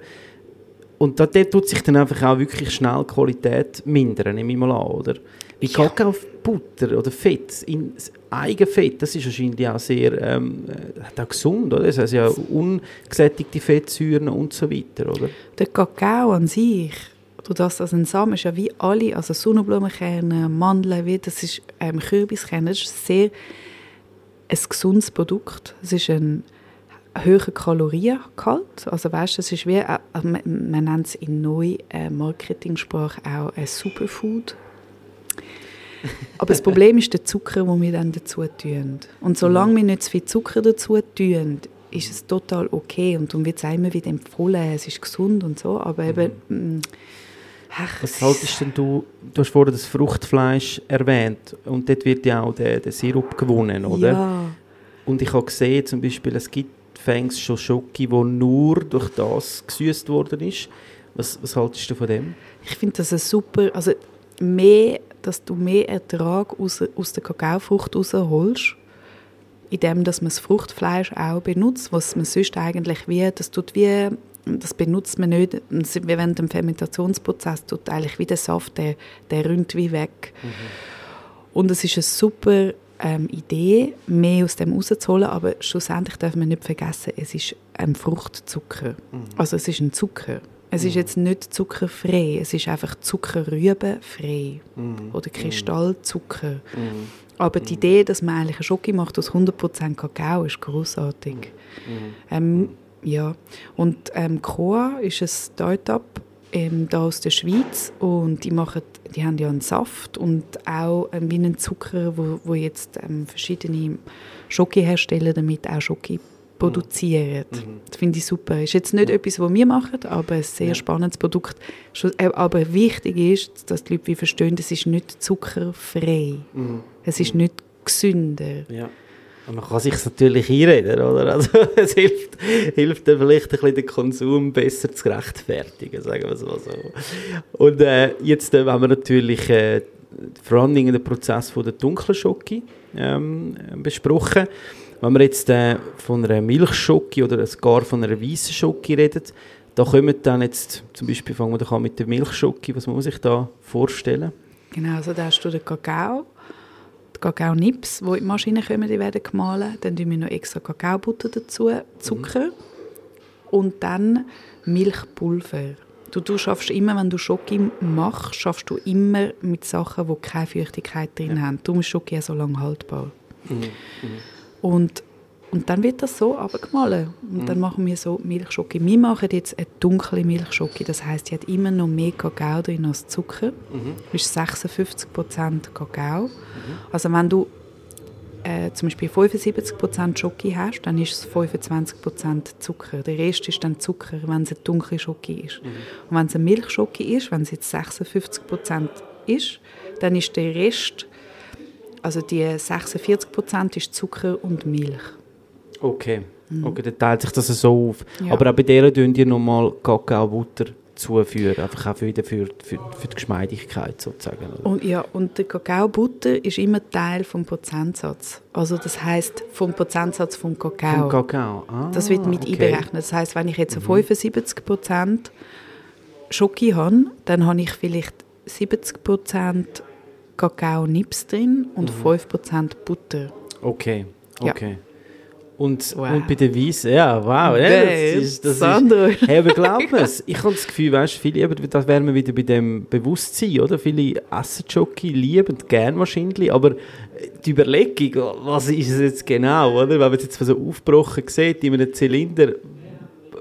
und da dort tut sich dann einfach auch wirklich schnell die Qualität mindern, nehme ich mal an, oder? Wie Ja. Kakaobutter oder Fett, in, das Eigenfett, das ist wahrscheinlich auch sehr ähm, äh, auch gesund, oder? Es also ja ungesättigte Fettsäuren und so weiter, oder? Der Kakao an sich, du das ein Samen ist ja wie alle, also Sonnenblumenkerne, Mandeln, wie das ist ähm, Kürbiskerne, das ist sehr ein gesundes Produkt. Es ist ein höherer Kaloriengehalt, also weißt, es ist wie, äh, man, man nennt es in neu äh, Marketingsprache auch ein Superfood. Aber das Problem ist der Zucker, den wir dann dazu tun. Und solange wir nicht zu viel Zucker dazu tun, ist es total okay. Und darum wird es immer wieder empfohlen, es ist gesund und so. Aber eben, mm, ach, Was haltest denn du, du hast vorhin das Fruchtfleisch erwähnt und dort wird ja auch der, der Sirup gewonnen, oder? Ja, Und ich habe gesehen, zum Beispiel, es gibt fängst schon Schoki, wo nur durch das gesüßt worden ist. Was, was haltest du von dem? ich finde das ein super, also mehr, dass du mehr Ertrag aus, aus der Kakaofrucht rausholst, indem dass man das Fruchtfleisch auch benutzt, was man sonst eigentlich wie, das tut wie, das benutzt man nicht, während dem Fermentationsprozess tut eigentlich wie der Saft, der, der rinnt wie weg. Und es ist eine super ähm, Idee, mehr aus dem rauszuholen, aber schlussendlich darf man nicht vergessen, es ist ein Fruchtzucker. Also es ist ein Zucker. Es ist jetzt nicht zuckerfrei, es ist einfach zuckerrübenfrei oder Kristallzucker. Aber die Idee, dass man eigentlich eine Schoki macht aus 100% Kakao, ist großartig. Ähm, ja, und ähm, Coa ist ein Start-up ähm, da aus der Schweiz. Und die machen, die haben ja einen Saft und auch ähm, wie einen Zucker, wo, wo jetzt ähm, verschiedene Schoki herstellen, damit auch Schoki produzieren. Das finde ich super. Ist jetzt nicht etwas, was wir machen, aber ein sehr spannendes Produkt. Äh, Aber wichtig ist, dass die Leute wie verstehen, es ist nicht zuckerfrei. Es ist nicht gesünder. Ja. Man kann sich natürlich einreden, oder? Also, [LAUGHS] es hilft, hilft dann vielleicht ein bisschen den Konsum besser zu rechtfertigen, sagen wir es mal so. Und äh, jetzt äh, haben wir natürlich äh, vor allen Dingen den Prozess von der dunklen Schoki ähm, besprochen. Wenn wir jetzt äh, von einer Milchschoki oder gar von einer weißen Schoki reden, da kommen dann jetzt, zum Beispiel fangen wir doch an mit der Milchschoki, was muss man sich da vorstellen? Genau, also da hast du den Kakao, die Kakao-Nips, die in die Maschine kommen, die werden gemahlen. Dann tun wir noch extra Kakaobutter dazu, Zucker und dann Milchpulver. Du, du schaffst immer, wenn du Schoki machst, schaffst du immer mit Sachen, die keine Feuchtigkeit drin haben. Darum ist Schoki ja so lange haltbar. Und, und dann wird das so abgemahlen. Und dann machen wir so Milchschoki. Wir machen jetzt eine dunkle Milchschoki. Das heißt, die hat immer noch mehr Kakao drin als Zucker. Das ist 56% Kakao. Also wenn du äh, zum Beispiel 75% Schoki hast, dann ist es 25% Zucker. Der Rest ist dann Zucker, wenn es eine dunkle Schoki ist. Und wenn es eine Milchschoki ist, wenn es jetzt 56% ist, dann ist der Rest, also die 46% ist Zucker und Milch. Okay. okay, dann teilt sich das so auf. Ja. Aber auch bei der tun ihr nochmal Kakaobutter zuführen, einfach auch für, die- für, für, für die Geschmeidigkeit sozusagen. Und, ja, und der Kakaobutter ist immer Teil vom Prozentsatz. Also das heißt vom Prozentsatz vom Kakao. Vom Kakao. Ah, Das wird mit okay. einberechnet. Das heißt, wenn ich jetzt 75 Prozent Schoki habe, dann habe ich vielleicht 70% Kakao-Nips drin und 5% Butter. Okay, Ja. okay. Und, Wow. und bei den Weissen, ja, wow. Ja, das ist, das Sandro. ist, [LAUGHS] hey, aber glaub mir ich habe das Gefühl, weißt, viele, aber da wären wir wieder bei dem Bewusstsein, oder? Viele essen Jockey, lieben gern wahrscheinlich, aber die Überlegung, was ist es jetzt genau, oder? Wenn man es jetzt so aufgebrochen sieht, in einem Zylinder,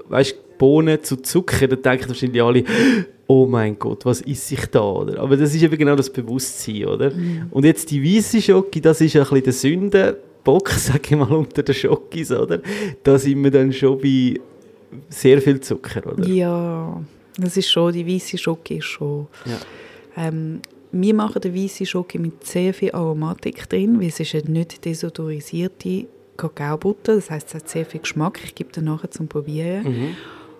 weißt Bohnen zu Zucker, dann denken wahrscheinlich alle, oh mein Gott, was ist ich da, oder? Aber das ist eben genau das Bewusstsein, oder? Und jetzt die weiße Schocke, das ist ein bisschen der Sündenbock, [LAUGHS] sag ich mal, unter den Schockis, oder? Da sind wir dann schon bei sehr viel Zucker, oder? Ja, das ist schon, die weiße Schoki ist schon. Ja. Ähm, wir machen den weißen Schoki mit sehr viel Aromatik drin, weil es ist eine nicht desodorisierte Kakaobutter, das heißt, es hat sehr viel Geschmack. Ich gebe dir nachher zum Probieren. Mhm.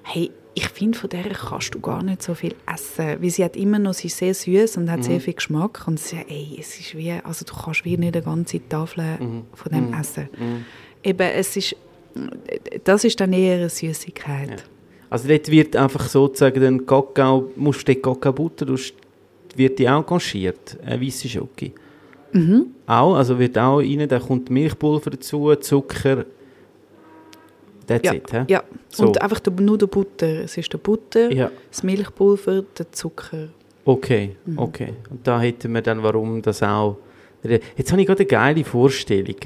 Hey, ich finde, von der kannst du gar nicht so viel essen, weil sie hat immer noch, sie ist sehr süß und hat Mhm. sehr viel Geschmack und sie, ey, es ist wie, also du kannst wie nicht eine ganze Tafel Mhm. von dem essen. Eben, es ist, das ist dann eher eine Süßigkeit. Ja. Also dort wird einfach sozusagen den Kakao, musst du den Kakaobutter, wird die auch ganchiert, eine weiße Schoki. Mhm. Auch, also wird auch rein, da kommt Milchpulver dazu, Zucker, that's Ja, it, hä? ja. So. und einfach der, nur der Butter. Es ist der Butter, Ja, das Milchpulver, der Zucker. okay, Mhm. okay. Und da hätten wir dann, warum das auch... Jetzt habe ich gerade eine geile Vorstellung.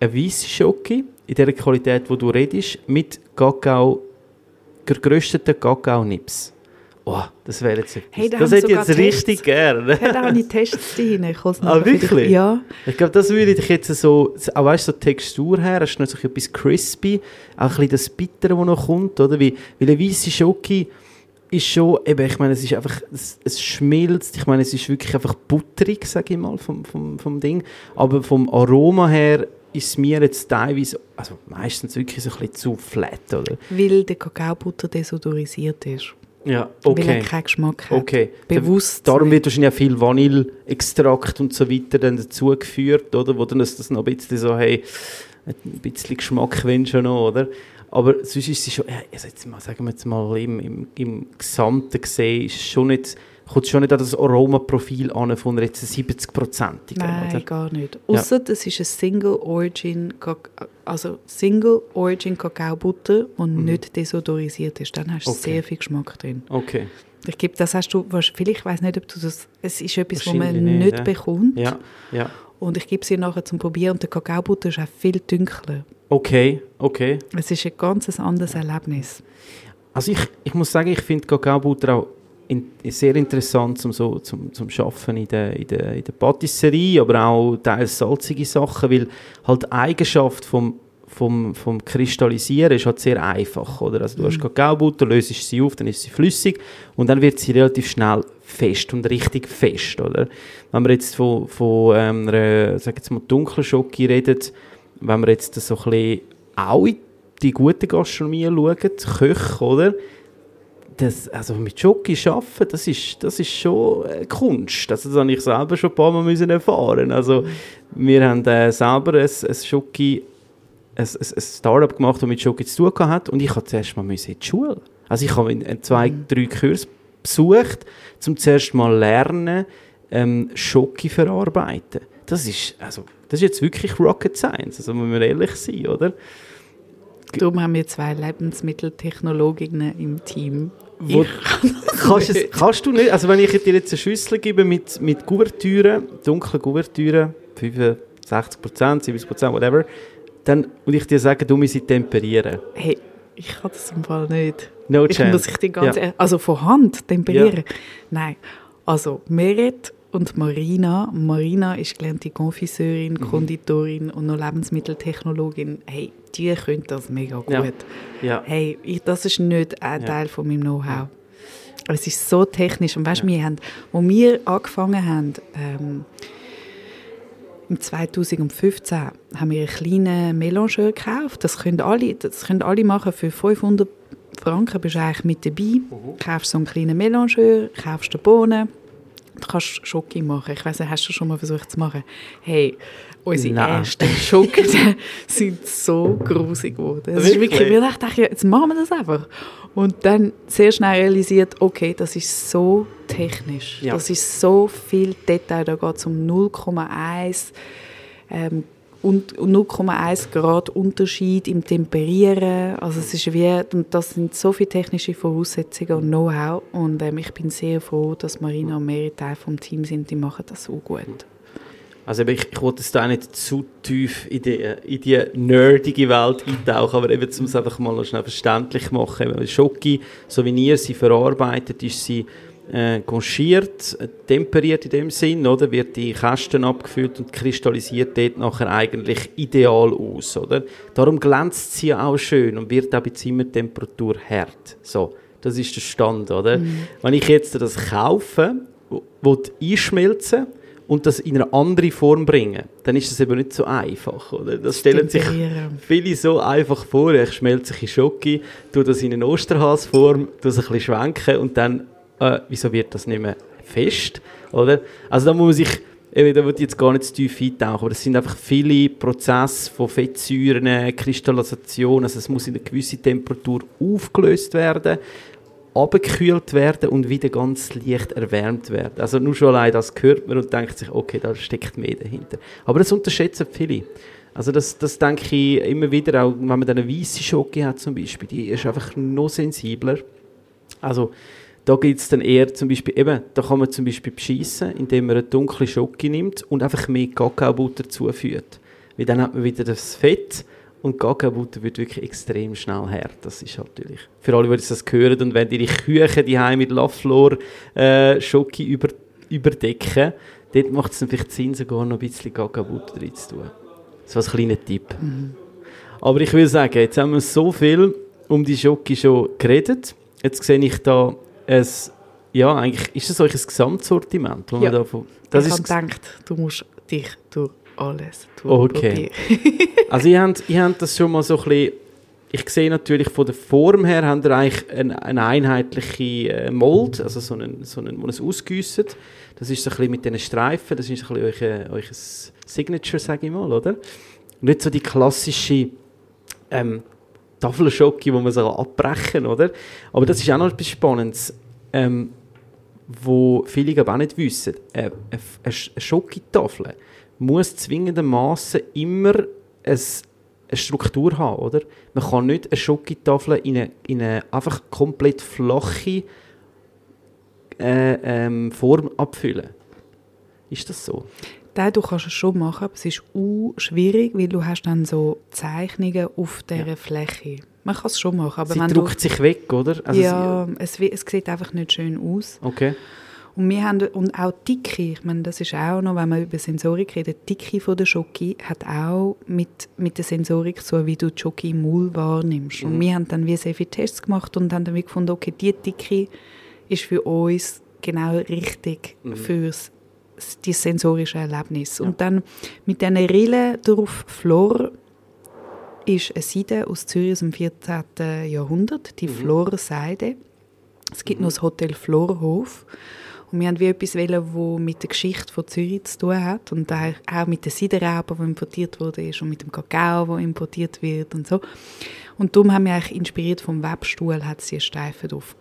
Eine weiße Schoki, in der Qualität, wo du redest, mit Kakao, gerösteten Kakao-Nips. Oh, das wäre jetzt etwas. Hey, da das hätte ich jetzt richtig gerne. Ja, da habe ich Tests drin. Ich [LAUGHS] Ah, wirklich? Ja. Ich glaube, das würde ich jetzt so, auch weißt du, so Textur her, hast du noch so etwas crispy, auch ein bisschen das Bittere, das noch kommt, oder? Weil, weil eine weiße Schoki ist schon, eben, ich meine, es ist einfach, es, es schmilzt, ich meine, es ist wirklich einfach butterig, sage ich mal, vom, vom, vom Ding, aber vom Aroma her ist es mir jetzt teilweise, also meistens wirklich so ein bisschen zu flat, oder? Weil der Kakaobutter desodorisiert ist. Ja, Weil okay. er keinen Geschmack hat. Okay. Bewusst. Darum wird wahrscheinlich auch viel Vanilleextrakt und so weiter dann dazugeführt, oder? Wo dann das, das noch ein bisschen so, hey, ein bisschen Geschmack wenn schon noch, oder? Aber sonst ist sie schon, also jetzt mal, sagen wir jetzt mal, im, im, im Gesamten gesehen, ist es schon nicht, kommt es schon nicht an das Aromaprofil an von einer jetzt 70-prozentigen, Nein, oder? gar nicht. Außer es ist ein Single Origin, also Single Origin Kakaobutter, die nicht desodorisiert ist. Dann hast du Mhm. Okay. sehr viel Geschmack drin. Okay, Ich glaube, das hast du, vielleicht, ich weiß nicht, ob du das, es ist etwas, was man nicht, nicht, ja. bekommt. ja, ja. Und ich gebe sie nachher zum Probieren und der Kakaobutter ist auch viel dunkler. Okay, okay. Es ist ein ganz anderes Erlebnis. Also ich, ich muss sagen, ich finde Kakaobutter auch in, sehr interessant zum, so, zum, zum Schaffen in der, in, der, in der Patisserie, aber auch teils salzige Sachen, weil halt die Eigenschaft vom, vom, vom Kristallisieren ist halt sehr einfach, oder? Also du hast Kakaobutter, löst sie auf, dann ist sie flüssig und dann wird sie relativ schnell fest und richtig fest, oder? Wenn wir jetzt von, von ähm, einer, sag jetzt mal, dunklen Schoki reden, wenn wir jetzt so ein bisschen auch in die gute Gastronomie schauen, Köche, oder? Das, also mit Schoki arbeiten, das ist, das ist schon äh, Kunst. Also das habe ich selber schon ein paar Mal müssen erfahren. Also wir haben äh, selber ein, ein Schoki, ein, ein, Startup gemacht, das mit Schoki zu tun hat und ich habe zuerst mal müssen in die Schule. Also ich habe in- in zwei, drei Kurse besucht, um zuerst mal lernen, ähm, Schoki verarbeiten. Das ist, also, das ist jetzt wirklich Rocket Science, also muss man ehrlich sein, oder? Darum haben wir zwei Lebensmitteltechnologinnen im Team. Wo- kannst, es, kannst du nicht, also wenn ich dir jetzt eine Schüssel gebe mit, mit Kuvertüren, dunklen Kuvertüren, 65%, 70%, whatever, dann, und ich dir sage, du musst sie temperieren. Hey, ich kann das im Fall nicht. No ich chance. muss ich die ganze, Ja. also von Hand temperieren. Nein, also Meret und Marina. Marina ist gelernte Konfiseurin, Mhm. Konditorin und noch Lebensmitteltechnologin. Hey, die können das mega gut. Ja. Ja. Hey, ich, das ist nicht ein Ja. Teil von meinem Know-how. Es ist so technisch. Und weißt, wir haben, wo wir angefangen haben, ähm, im 2015 haben wir einen kleinen Melangeur gekauft. Das können alle, das können alle machen für 500 Franken. Bist du eigentlich mit dabei. Kaufst so einen kleinen Melangeur, kaufst die Bohnen, kannst Schoki machen. Ich weiß nicht, hast du schon mal versucht zu machen? Hey, unsere Nein. ersten Schoki [LAUGHS] sind so grusig geworden. Es ist Wirklich? wir dachten, jetzt machen wir das einfach. Und dann sehr schnell realisiert, okay, das ist so technisch. Ja. Das ist so viel Detail. Da geht es um 0,1 ähm, und und 0,1 Grad Unterschied im Temperieren. Also es ist wie, und das sind so viele technische Voraussetzungen und Know-how. Und ähm, ich bin sehr froh, dass Marina und Mary Teil vom Team sind. Die machen das so gut. Also ich, ich wollte jetzt da nicht zu tief in die, in die nerdige Welt eintauchen, aber eben, um es einfach mal schnell verständlich machen. Schoki, so wie ihr sie verarbeitet, ist sie äh, conchiert, äh, temperiert in dem Sinn, oder? Wird die Kästen abgefüllt und kristallisiert dort nachher eigentlich ideal aus, oder? Darum glänzt sie ja auch schön und wird auch bei Zimmertemperatur hart. So, das ist der Stand, oder? Wenn ich jetzt das kaufe, will einschmelzen und das in eine andere Form bringen, dann ist das eben nicht so einfach, oder? Das stellen sich viele so einfach vor. Ich schmelze sich in Schoki, tue das in eine Osterhasform, tue es ein bisschen schwenken und dann, äh, wieso wird das nicht mehr fest, oder? Also da muss sich, eben, da würde ich jetzt gar nicht zu tief eintauchen, aber es sind einfach viele Prozesse von Fettsäuren, Kristallisation, also es muss in eine gewisse Temperatur aufgelöst werden, abgekühlt werden und wieder ganz leicht erwärmt werden. Also nur schon allein das hört man und denkt sich, okay, da steckt mehr dahinter. Aber das unterschätzen viele. Also das, das denke ich immer wieder, auch wenn man dann eine weiße Schoki hat zum Beispiel, die ist einfach noch sensibler. Also da gibt es dann eher zum Beispiel, eben, da kann man zum Beispiel beschissen, indem man eine dunkle Schoki nimmt und einfach mehr Kakaobutter zuführt. Weil dann hat man wieder das Fett und Kakaobutter wird wirklich extrem schnell hart. Das ist natürlich, für alle, die das hören und wenn ihre Küche die mit Laflor äh, Schoki über, überdecken, dort macht es dann vielleicht Sinn, sogar noch ein bisschen Kakaobutter drin zu tun. So als kleiner Tipp. Aber ich will sagen, jetzt haben wir so viel um die Schoki schon geredet. Jetzt sehe ich da es, ja, eigentlich ist das euch ein Gesamtsortiment, wo Ja. man da von, das ich ist habe gedacht, du musst dich durch alles durchprobieren. [LAUGHS] Also ihr habt, ihr habt das schon mal so ein bisschen, ich sehe natürlich von der Form her, habt ihr eigentlich eine, eine einheitliche äh, Mold, also so einen, so einen, wo es ausgüsset. Das ist so ein bisschen mit diesen Streifen, das ist so ein bisschen euch, euch Signature, sage ich mal, oder? Nicht so die klassische ähm, Tafelschocke, wo man so abbrechen kann, oder? Aber das ist auch noch etwas Spannendes, ähm, wo viele ich, auch nicht wissen. Äh, eine, eine Schokitafel muss zwingendermaßen immer ein, eine Struktur haben, oder? Man kann nicht eine Schokitafel in eine, in eine einfach komplett flache äh, ähm, Form abfüllen. Ist das so? Nein, du kannst es schon machen, aber es ist u schwierig, weil du hast dann so Zeichnungen auf dieser Fläche. Man kann es schon machen, aber Sie wenn druckt sich weg, oder? du, Also ja, es, es sieht einfach nicht schön aus. Okay. Und wir haben und auch die Dicke, ich meine, das ist auch noch, wenn man über Sensorik redet, die Dicke von der Schoki hat auch mit, mit der Sensorik tun, wie du die Schoki im Maul wahrnimmst. Und wir haben dann wie sehr viele Tests gemacht und haben dann gefunden, okay, die Dicke ist für uns genau richtig fürs die sensorische Erlebnis. Und dann mit diesen Rillen drauf Flor ist eine Seide aus Zürich aus dem 14. Jahrhundert, die Florseide. Es gibt noch das Hotel Florhof. Und wir haben wie etwas wollen, wo mit der Geschichte von Zürich zu tun hat und auch mit der Seidenraupe, die importiert wurde ist und mit dem Kakao, der importiert wird und so. Und darum haben wir eigentlich inspiriert vom Webstuhl, hat sie Streifen drauf.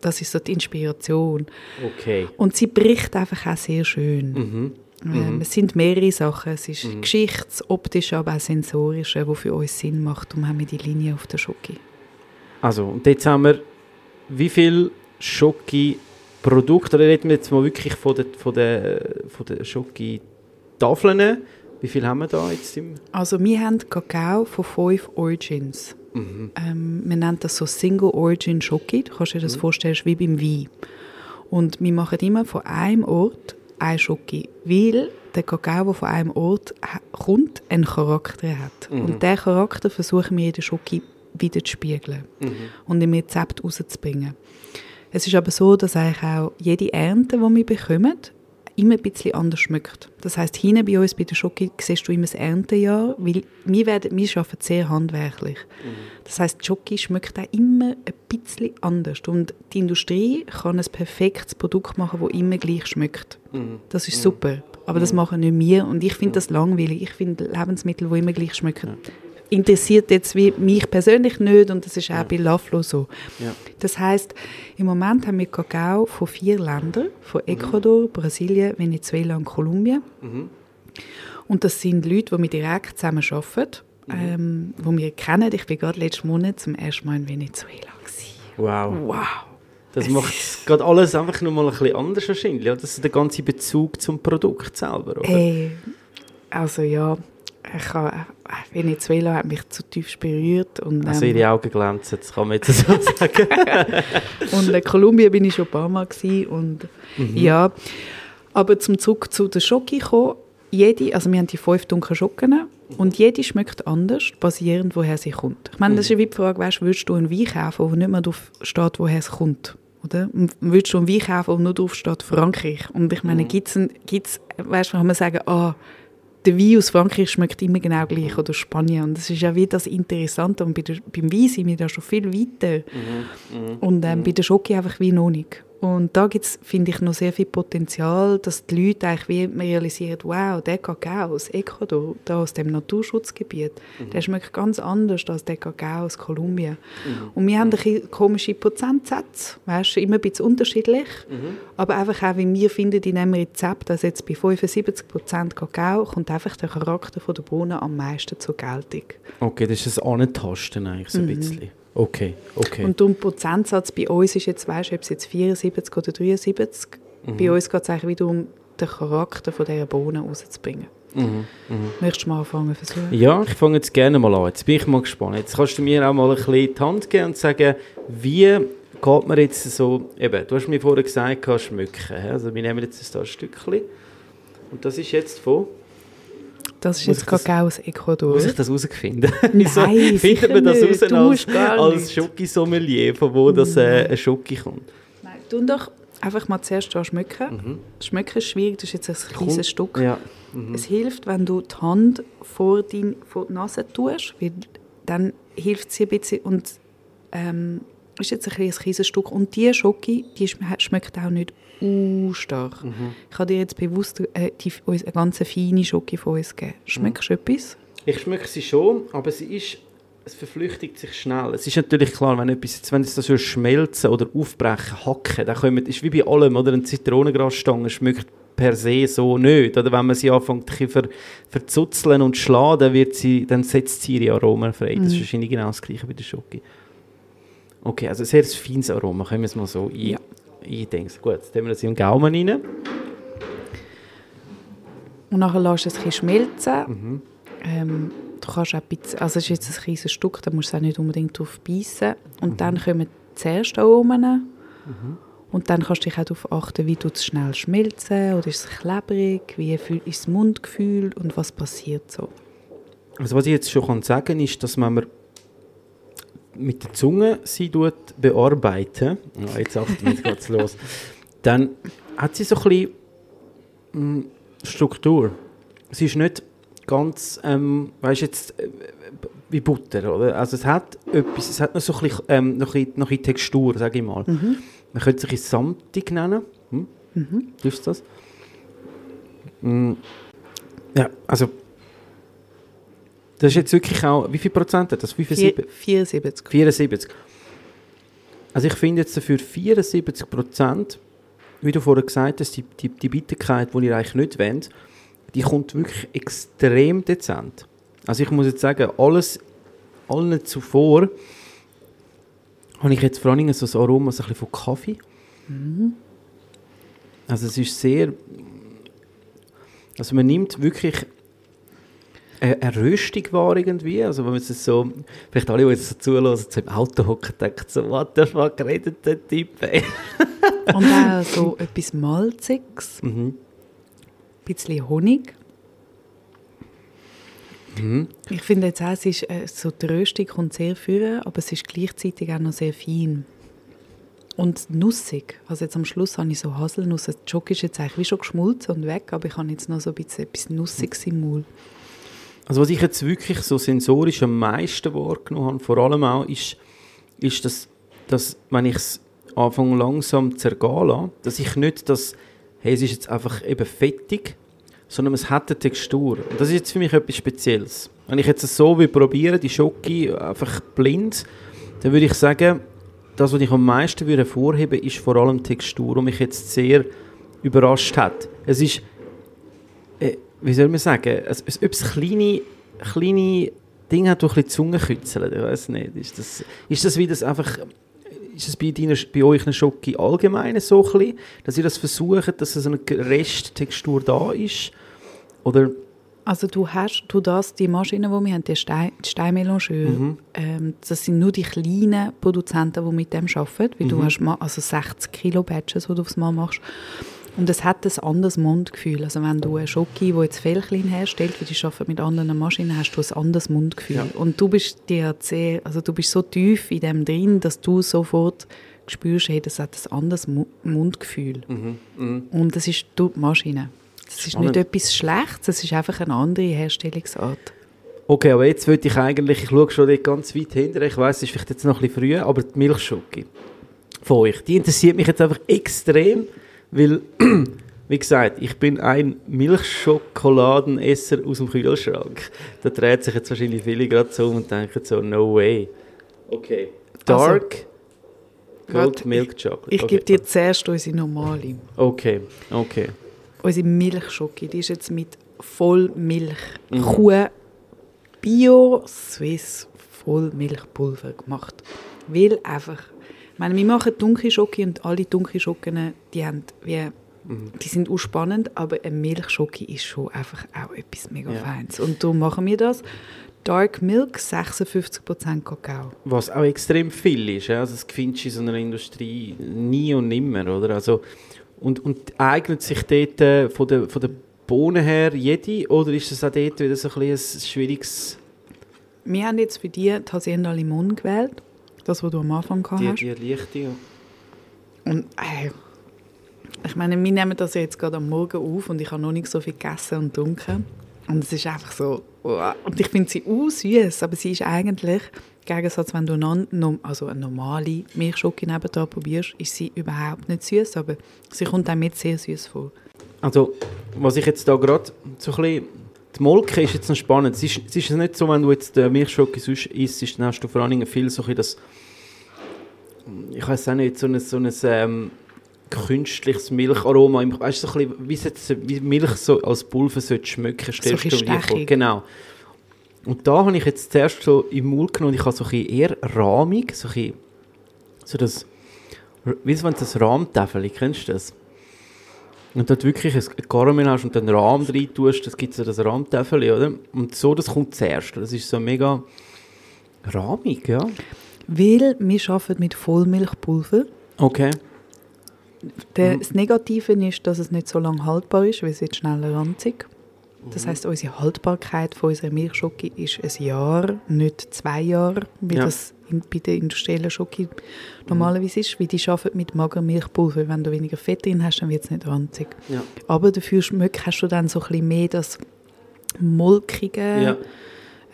Das ist so die Inspiration. Okay. Und sie bricht einfach auch sehr schön. Mhm. Ähm, es sind mehrere Sachen. Es ist das Optische, aber auch Sensorische, was für uns Sinn macht. Darum haben wir die Linie auf der Schoki. Also, und jetzt haben wir, wie viel Schoki-Produkte, oder reden wir jetzt mal wirklich von den von der, von der Schoki-Tafeln, wie viel haben wir da jetzt im... Also wir haben Kakao von fünf Origins. Ähm, wir nennen das so Single Origin Schoki. Du kannst dir das vorstellen, ist wie beim Wein. Und wir machen immer von einem Ort eine Schoki, weil der Kakao, der von einem Ort kommt, einen Charakter hat. Und diesen Charakter versuchen wir in der Schoki wieder zu spiegeln und im Rezept rauszubringen. Es ist aber so, dass eigentlich auch jede Ernte, die wir bekommen, immer ein bisschen anders schmeckt. Das heißt, hinten bei uns, bei der Schoki, siehst du immer das Erntejahr, weil wir, werden, wir arbeiten sehr handwerklich. Das heißt, die Schoki schmeckt auch immer ein bisschen anders. Und die Industrie kann ein perfektes Produkt machen, das immer gleich schmeckt. Das ist super. Aber das machen nicht wir. Und ich finde das langweilig. Ich finde Lebensmittel, die immer gleich schmecken, interessiert jetzt wie mich persönlich nicht und das ist auch bei Laflo so. Ja. Das heißt, im Moment haben wir Kakao von vier Ländern, von Ecuador, Brasilien, Venezuela und Kolumbien. Und das sind Leute, die wir direkt zusammen arbeiten, ähm, die wir kennen. Ich war gerade letzten Monat zum ersten Mal in Venezuela. Gewesen. Wow. Wow! Das macht gerade alles einfach nochmal ein bisschen anders wahrscheinlich. oder? Das ist der ganze Bezug zum Produkt selber, oder? Hey, also ja, ich habe, äh, Venezuela hat mich zutiefst berührt. Und, Also ähm, ihre Augen glänzen, das kann man jetzt so [LAUGHS] sagen. [LAUGHS] Und in Kolumbien bin ich schon ein paar Mal gewesen und ja, aber zum zurück zu der Schoki kommen, jede, also wir haben die fünf dunklen Schocken und jede schmeckt anders, basierend woher sie kommt. Ich meine, das ist wie die Frage, weißt, würdest du einen Wein kaufen, wo nicht mehr drauf steht, woher es kommt? Oder? Würdest du einen Wein kaufen, wo nur drauf steht, Frankreich? Und ich meine, gibt's ein, gibt's, weißt, kann man sagen, ah, der Wein aus Frankreich schmeckt immer genau gleich oder Spanien. Und das ist ja wie das Interessante. Und bei der, beim Wein sind wir da schon viel weiter. Und ähm, bei der Schoki einfach wie noch nicht. Und da gibt es, finde ich, noch sehr viel Potenzial, dass die Leute eigentlich wie realisieren, wow, der Kakao aus Ecuador, da aus dem Naturschutzgebiet, der schmeckt ganz anders als der Kakao aus Kolumbien. Und wir haben ein komische Prozentsätze, weißt du, immer ein bisschen unterschiedlich, aber einfach auch, wie wir finden, in einem Rezept, also jetzt bei 75% Kakao, kommt einfach der Charakter von der Bohnen am meisten zur Geltung. Okay, das ist ein Antasten eigentlich so ein bisschen. Okay, okay. Und der Prozentsatz bei uns ist jetzt, weißt du, ob es jetzt 74 oder 73, bei uns geht es eigentlich wieder um den Charakter von dieser Bohnen rauszubringen. Möchtest du mal anfangen versuchen? Ja, ich fange jetzt gerne mal an. Jetzt bin ich mal gespannt. Jetzt kannst du mir auch mal ein bisschen die Hand geben und sagen, wie geht man jetzt so, eben, du hast mir vorher gesagt, kann schmücken. Also wir nehmen jetzt ein Stückchen. Und das ist jetzt von, Das ist Muss jetzt ich das- Kakao aus Ecuador. muss ich das herausfinden? [LAUGHS] Wieso findet man das raus als, als. Schokisommelier, von wo das äh, ein Schoki kommt? Nein, tu doch einfach mal zuerst schmecken. Schmecken ist schwierig, das ist jetzt ein kleines Kommt- Stück. Ja. Es hilft, wenn du die Hand vor, dein, vor die Nase tust, weil dann hilft sie ein bisschen und ähm, ist jetzt ein kleines kleines Stück. Und die Schoki, die schm- schmeckt auch nicht stark. Ich habe dir jetzt bewusst äh, die, uns eine ganz feine Schoki von uns gegeben. Schmeckst du etwas? Ich schmecke sie schon, aber sie ist, es verflüchtigt sich schnell. Es ist natürlich klar, wenn etwas, jetzt, wenn es das so schmelzen oder aufbrechen, hacken, dann kommen, ist wie bei allem, oder? Eine Zitronengrasstange schmeckt per se so nicht. Oder wenn man sie anfängt ver, verzuzeln und schlagen, dann, wird sie, dann setzt sie ihre Aromen frei. Das ist wahrscheinlich genau das gleiche bei der Schoki. Okay, also ein sehr feines Aroma, können wir es mal so ein, Ja. Eindenken. Gut, jetzt haben wir das in den Gaumen rein. Und nachher lässt du es ein bisschen schmelzen. Ähm, du kannst auch ein bisschen, also es ist jetzt ein kleines Stück, da musst du auch nicht unbedingt drauf beißen. Und dann kommen zuerst Aromen. Und dann kannst du dich auch darauf achten, wie tut es schnell schmelzen oder ist es klebrig, wie ist das Mundgefühl und was passiert so. Also was ich jetzt schon kann sagen ist, dass wenn man mit der Zunge sie tut bearbeiten, ja, jetzt achten wir, jetzt geht's los, dann hat sie so ein bisschen mm, Struktur. Sie ist nicht ganz, ähm, weißt jetzt, äh, wie Butter, oder? Also es hat etwas, es hat noch so ein bisschen, ähm, noch ein, noch ein Textur, sage ich mal. Man könnte bisschen samtig nennen. Hm? Hilft das? Mm. Ja, also das ist jetzt wirklich auch, wie viel Prozent hat das? Wie viel Vier- Sieb- 74. 74. Also ich finde jetzt dafür 74 Prozent, wie du vorher gesagt hast, die, die, die Bitterkeit, die ihr eigentlich nicht wollt, die kommt wirklich extrem dezent. Also ich muss jetzt sagen, alles, allen zuvor habe ich jetzt vor allem so das Aroma so ein bisschen von Kaffee. Also es ist sehr... Also man nimmt wirklich eine, eine wahr irgendwie, also wenn man es so, vielleicht alle, die jetzt so zulassen, so im Auto hocken, denken so, what the fuck redet der Typ? [LAUGHS] Und auch so etwas Malziges, Mhm. ein bisschen Honig. Ich finde jetzt auch, es ist, äh, so die Röstung kommt sehr führen, aber es ist gleichzeitig auch noch sehr fein. Und nussig. Also jetzt am Schluss habe ich so Haselnuss. Die Schoki ist jetzt eigentlich wie schon geschmolzen und weg, aber ich habe jetzt noch so ein bisschen etwas Nussiges im Mund. Also was ich jetzt wirklich so sensorisch am meisten wahrgenommen habe, vor allem auch, ist, ist dass, dass wenn ich es anfange langsam zu lasse, dass ich nicht das, hey, es ist jetzt einfach eben fettig, sondern es hat eine Textur. Und das ist jetzt für mich etwas Spezielles. Wenn ich jetzt so will probieren, die Schoki einfach blind, dann würde ich sagen, das, was ich am meisten würde hervorheben ist vor allem die Textur, die mich jetzt sehr überrascht hat. Es ist, äh, wie soll man sagen, es, ob es kleine, kleine Dinge hat, die ein bisschen Zunge kützeln, ich weiß nicht. Ist das, ist das wie das einfach, ist es bei, deiner, bei euch eine Schoki allgemein so ein bisschen, dass ihr das versucht, dass so eine Resttextur da ist? Oder also du hast du das, die Maschinen, die wir haben, die, Stein, die mhm. ähm, das sind nur die kleinen Produzenten, die mit dem arbeiten, weil mhm. du hast also 60 Kilo Batches, die du aufs Mal machst. Und es hat ein anderes Mundgefühl. Also wenn du eine Schoki, die jetzt Fellklein herstellt, weil die arbeiten mit anderen Maschinen, hast du ein anderes Mundgefühl. Ja. Und du bist dir sehr, also du bist so tief in dem drin, dass du sofort spürst, hey, das hat ein anderes Mundgefühl. Mhm. Mhm. Und das ist die Maschine. Das ist nicht etwas Schlechtes, es ist einfach eine andere Herstellungsart. Okay, aber jetzt würde ich eigentlich, ich schaue schon ganz weit hinter, ich weiß, es ist vielleicht jetzt noch ein bisschen früh, aber die Milchschoki von euch, die interessiert mich jetzt einfach extrem, weil, [CLEARS THROAT] wie gesagt, ich bin ein Milchschokoladenesser aus dem Kühlschrank. Da dreht sich jetzt wahrscheinlich viele gerade so und denken so, no way. Okay. Dark also, Gold Milk Chocolate. Ich, ich okay. gebe dir zuerst unsere normale. Okay, okay unsere Milchschoki, die ist jetzt mit Vollmilch mhm. Kuh Bio Swiss Vollmilchpulver gemacht. Weil einfach, meine, wir machen dunkle Schoki und alle dunkle Schocken, die haben wie mhm. die sind auch spannend, aber eine Milchschoki ist schon einfach auch etwas mega ja. Feines. Und darum machen wir das. Dark Milk, 56% Kakao. Was auch extrem viel ist. Also das findest du in so einer Industrie nie und nimmer. Oder? Also und, und eignet sich dort äh, von der, von der Bohnen her jede oder ist es auch dort wieder so ein, ein schwieriges... Wir haben jetzt für die Hacienda Limon gewählt, das, was du am Anfang die, hast. Die leichte, ja. Und äh, ich meine, wir nehmen das jetzt gerade am Morgen auf und ich habe noch nicht so viel gegessen und getrunken. Und es ist einfach so... Oh, und ich finde sie auch süß, aber sie ist eigentlich Gegensatz, wenn du non, also eine normale Milchschoki nebenan probierst, ist sie überhaupt nicht süß, aber sie kommt auch mit sehr süß vor. Also, was ich jetzt da gerade so ein bisschen die Molke ist jetzt noch spannend. Es ist, es ist nicht so, wenn du jetzt Milchschoki sonst isst, dann hast du vor allem viel so ein das, ich weiß auch nicht, so ein, so ein ähm, künstliches Milcharoma. Weißt du, so ein bisschen, wie, jetzt, wie Milch so als Pulver schmecken stellst so du dir Genau. Und da habe ich jetzt zuerst so im Mund genommen, ich habe so ein eher rahmig, so ein so das, wie wenn das Rahmtafel, kennst du das? Und dort wirklich ein Karamell hast und den Rahm rein tust, das gibt so das Rahmtafel, oder? Und so, das kommt zuerst. Das ist so mega rahmig, ja. Weil wir arbeiten mit Vollmilchpulver. Okay. Der, das Negative ist, dass es nicht so lange haltbar ist, weil es wird schneller ranzig. Das heißt, unsere Haltbarkeit von unserer Milchschoki ist ein Jahr, nicht zwei Jahre, wie ja. das bei der industriellen Schoki normalerweise ist, weil die arbeiten mit magerem Milchpulver. Wenn du weniger Fett drin hast, dann wird es nicht ranzig. Ja. Aber dafür schmeckt, hast du dann so ein bisschen mehr das Molkige, ja.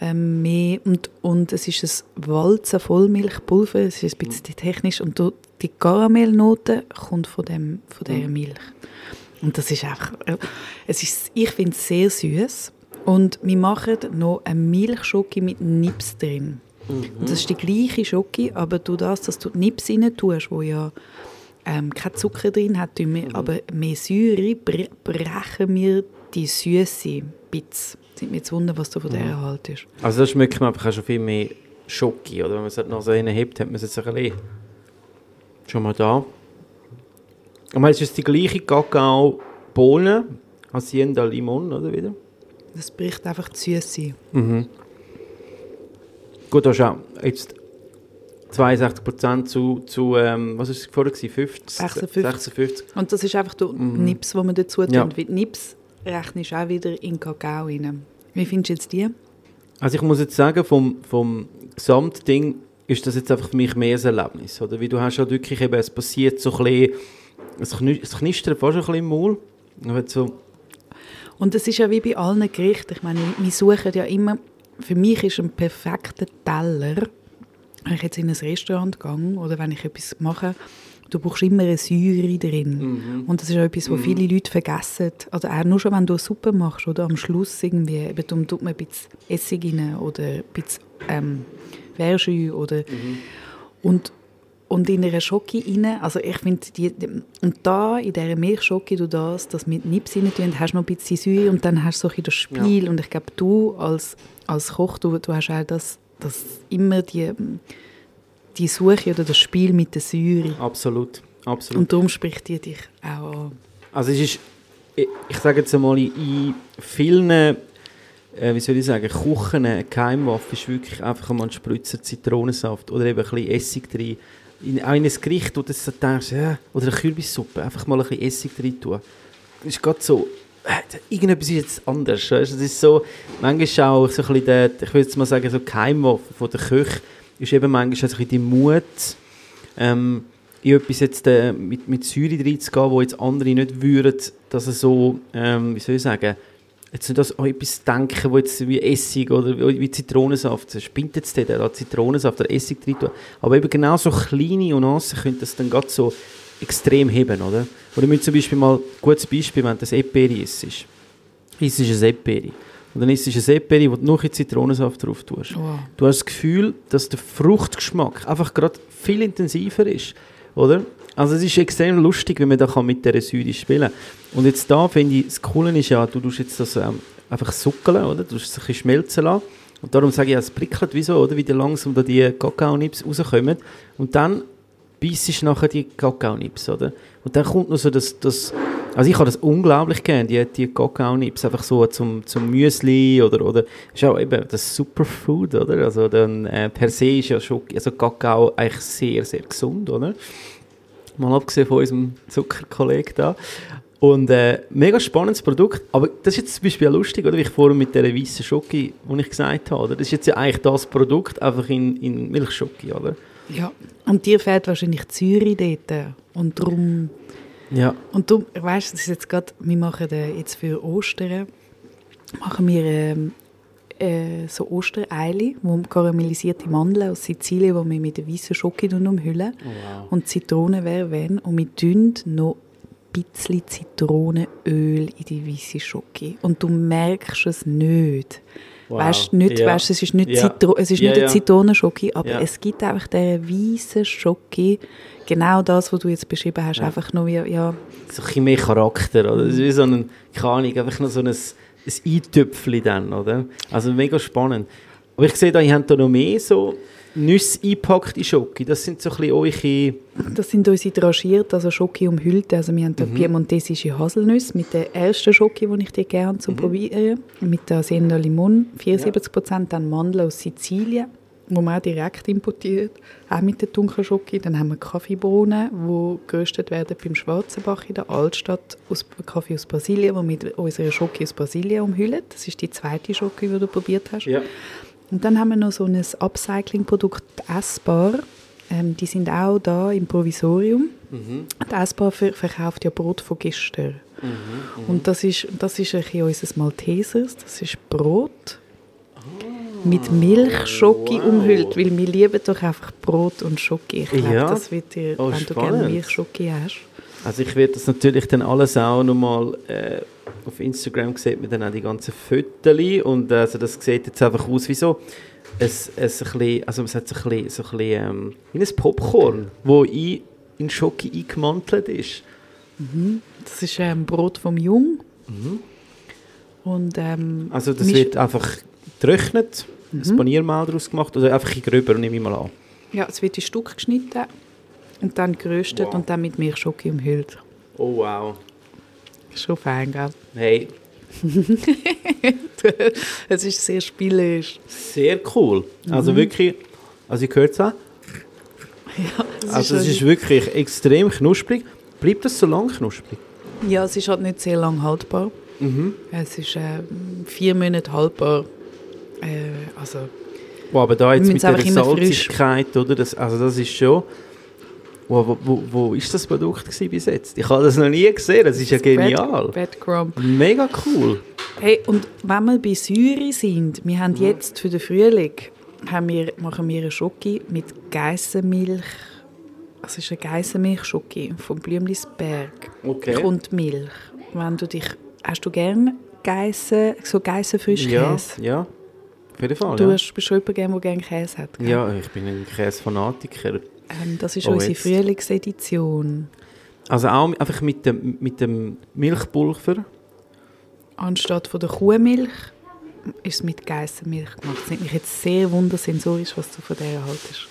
ähm, mehr und, und es ist ein Walzen Vollmilchpulver, es ist ein bisschen technisch und du, die Karamellnote kommt von, dem, von dieser Milch. Und das ist einfach, äh, es ist, ich finde es sehr süß. Und wir machen noch eine Milchschoki mit Nips drin. Mhm. Und das ist die gleiche Schoki, aber du das, dass du Nips rein tust, wo ja ähm, kein Zucker drin hat, wir, mhm. aber mehr Säure, brechen wir die Süße bisschen. Sind mir zu wundern, was du von mhm. dieser haltest. Also das schmeckt man einfach schon viel mehr Schoki, oder? Wenn man es halt noch so hebt, hat man es jetzt ein bisschen schon mal da. Ich meine, es ist die gleiche Kakao-Bohne, Hacienda Limon, oder wieder? Das bricht einfach die Süße. Mhm. Gut, da schau, jetzt 62% zu, zu ähm, was war es vorher? 50, 56. 56. Und das ist einfach der mhm. Nips, den man dazu tut. Ja. Nips rechnest du auch wieder in Kakao rein. Wie findest du jetzt die? Also ich muss jetzt sagen, vom, vom Gesamtding ist das jetzt einfach für mich mehr ein Erlebnis. Oder? Wie du hast halt wirklich eben, es passiert so ein bisschen, es kni- es knistert fast ein bisschen im Maul. So, Und es ist ja wie bei allen Gerichten. Ich meine, wir suchen ja immer, für mich ist ein perfekter Teller, wenn ich jetzt in ein Restaurant gehe oder wenn ich etwas mache, du brauchst immer eine Säure drin. Und das ist etwas, was viele Leute vergessen. Also auch nur schon, wenn du eine Suppe machst oder? Am Schluss irgendwie, eben, darum tut man ein bisschen Essig rein oder ein bisschen ähm, Verjus oder und und in einer Schoki rein, also ich finde, die, und da in dieser Milchschoki, du das, das mit Nips rein tun, hast du noch ein bisschen Säure und dann hast du so ein das Spiel. Und ich glaube, du als, als Koch, du, du hast auch das, das immer die, die Suche oder das Spiel mit der Säure absolut, absolut. und darum spricht die dich auch an. Also es ist, ich, ich sage jetzt einmal, in, vielen, äh, wie soll ich sagen, Kuchen, eine Geheimwaffe ist wirklich einfach mal ein Spritzer Zitronensaft oder eben ein bisschen Essig drin. In, auch in ein Gericht, wo du denkst, ja, oder eine Kürbissuppe, einfach mal ein bisschen Essig drin tun. Das ist gerade so, irgendetwas ist jetzt anders. Weißt? Das ist so, manchmal auch so ein bisschen der, ich würde mal sagen, so die Geheimwaffe von der Köche ist eben manchmal so ein die Mut, ähm, in etwas jetzt äh, mit, mit Säure reinzugehen, wo jetzt andere nicht würden, dass er so, ähm, wie soll ich sagen, jetzt nicht an etwas denken, wo jetzt wie Essig oder wie Zitronensaft, spinnt jetzt der, der Zitronensaft oder Essig drin. Aber eben genau so kleine Nuancen können das dann gerade so extrem heben, oder? Oder wir zum Beispiel mal, gutes Beispiel, wenn das Eperi ist, ist, ist es ein Eperi. Und dann ist es ein Eperi, wo du noch ein Zitronensaft drauf tust. Wow. Du hast das Gefühl, dass der Fruchtgeschmack einfach gerade viel intensiver ist, oder? Also es ist extrem lustig, wenn man da kann mit dieser Säure spielen Und jetzt da finde ich, das Coole ist ja, du tust jetzt das ähm, einfach suckeln, oder? Du tust es ein bisschen schmelzen lassen. Und darum sage ich, ja, es prickelt wie so, oder? Wie dann langsam da die Kakaonips rauskommen. Und dann beißt nachher die Kakaonips, oder? Und dann kommt noch so das, das also ich habe das unglaublich gern, die, die Kakaonips, einfach so zum, zum Müsli oder, oder, ist auch eben das Superfood, oder? Also dann, äh, per se ist ja schon, also Kakao eigentlich sehr, sehr gesund, oder? Mal abgesehen von unserem Zuckerkollegen da. Und äh, mega spannendes Produkt, aber das ist jetzt zum Beispiel lustig, oder? Wie ich vorhin mit dieser weißen Schoki, die ich gesagt habe, oder? Das ist jetzt ja eigentlich das Produkt, einfach in, in Milchschoki, oder? Ja. Und dir fehlt wahrscheinlich Säure dort und darum Ja. Und du, weißt, das ist jetzt gerade, wir machen äh, jetzt für Ostern, machen wir ähm, äh, so Ostereile, wo karamellisierte Mandeln aus Sizilien, die wir mit weißen Schokolade umhüllen wow. und Zitronen wenn und wir tun noch ein bisschen Zitronenöl in die weiße Schoki und du merkst es nicht. Wow. Weißt nicht, Ja. weißt, es ist nicht, Ja. Zitro es ist Ja, nicht eine ja. Zitronenschoki, aber es gibt einfach diese weiße Schoki, genau das, was du jetzt beschrieben hast, einfach nur wie, ja, so ein mehr Charakter, oder? Das ist wie so ein, keine Ahnung, einfach noch so ein, ein Eintöpfchen dann, oder? Also mega spannend. Aber ich sehe da, ihr habt da noch mehr so Nüsse eingepackte Schoki. Das sind so ein bisschen eure... Das sind unsere dragiert, also Schoki umhüllte. Also wir haben da piemontesische Haselnüsse mit der ersten Schoki, die ich dir gerne zum Probieren. Mit der Hacienda Limon, 74 Prozent, dann Mandeln aus Sizilien, wo man auch direkt importiert, auch mit der dunklen Schoki. Dann haben wir Kaffeebohnen, die geröstet werden beim Schwarzenbach in der Altstadt, aus Kaffee aus Brasilien, wo mit unserer Schoki aus Brasilien umhüllen. Das ist die zweite Schoki, die du probiert hast. Ja. Und dann haben wir noch so ein Upcycling-Produkt, Essbar. Ähm, die sind auch da im Provisorium. Mhm. Die Essbar ver verkauft ja Brot von gestern. Und das ist, das ist ein bisschen unser Maltesers. Das ist Brot mit Milch, Schoki wow. umhüllt, weil wir lieben doch einfach Brot und Schoki. Ich glaube, Ja. das wird dir, Oh, wenn du spannend. gerne Milch, Schoki hast. Also ich werde das natürlich dann alles auch nochmal... Äh, auf Instagram sieht man dann auch die ganzen Fotos und äh, also das sieht jetzt einfach aus wie so ein, ein, ein bisschen, also es hat so ein bisschen, so ein bisschen ähm, wie ein Popcorn, wo in, in Schoki eingemantelt ist. Das ist ähm, Brot vom Jung. Und, ähm, Also das wird einfach getrocknet, ein Paniermehl daraus gemacht oder einfach in gröber, nehme ich mal an. Ja, es wird in Stück geschnitten und dann geröstet Wow. und dann mit Milch, Schoki umhüllt. Oh wow. Schon fein, gell? Hey, [LAUGHS] es ist sehr spielerisch. sehr cool. Also wirklich, also ich höre es auch. Ja, es Also es ist, ist wirklich extrem knusprig. Bleibt das so lang knusprig? ja, es ist halt nicht sehr lang haltbar. Mhm. Es ist äh, vier Monate haltbar. Äh, also Wow, aber da jetzt mit der Salzigkeit, oder? Das, also das ist schon... Wo, wo, wo, ist das Produkt bis jetzt? Ich habe das noch nie gesehen, das ist ja genial. Bad, Bad. Mega cool. Hey, und wenn wir bei Säure sind, wir haben jetzt für den Frühling haben wir, machen wir eine Schoki mit Geissenmilch. Es ist eine Geissenmilch-Schoki vom Blümlisberg. Okay. Kommt Milch. Wenn du dich, hast du gerne Geissen, so Geissenfrischkäse? Ja, ja. Auf jeden Fall, Du ja. hast bist schon jemand, der gerne Käse hat. gell? Ja, ich bin ein Käsefanatiker. Ähm, das ist Oh, unsere jetzt. Frühlingsedition. Also auch einfach mit dem, mit dem Milchpulver. Anstatt von der Kuhmilch ist es mit Geissenmilch gemacht. Es nimmt mich jetzt sehr wundersensorisch, was du von der haltest.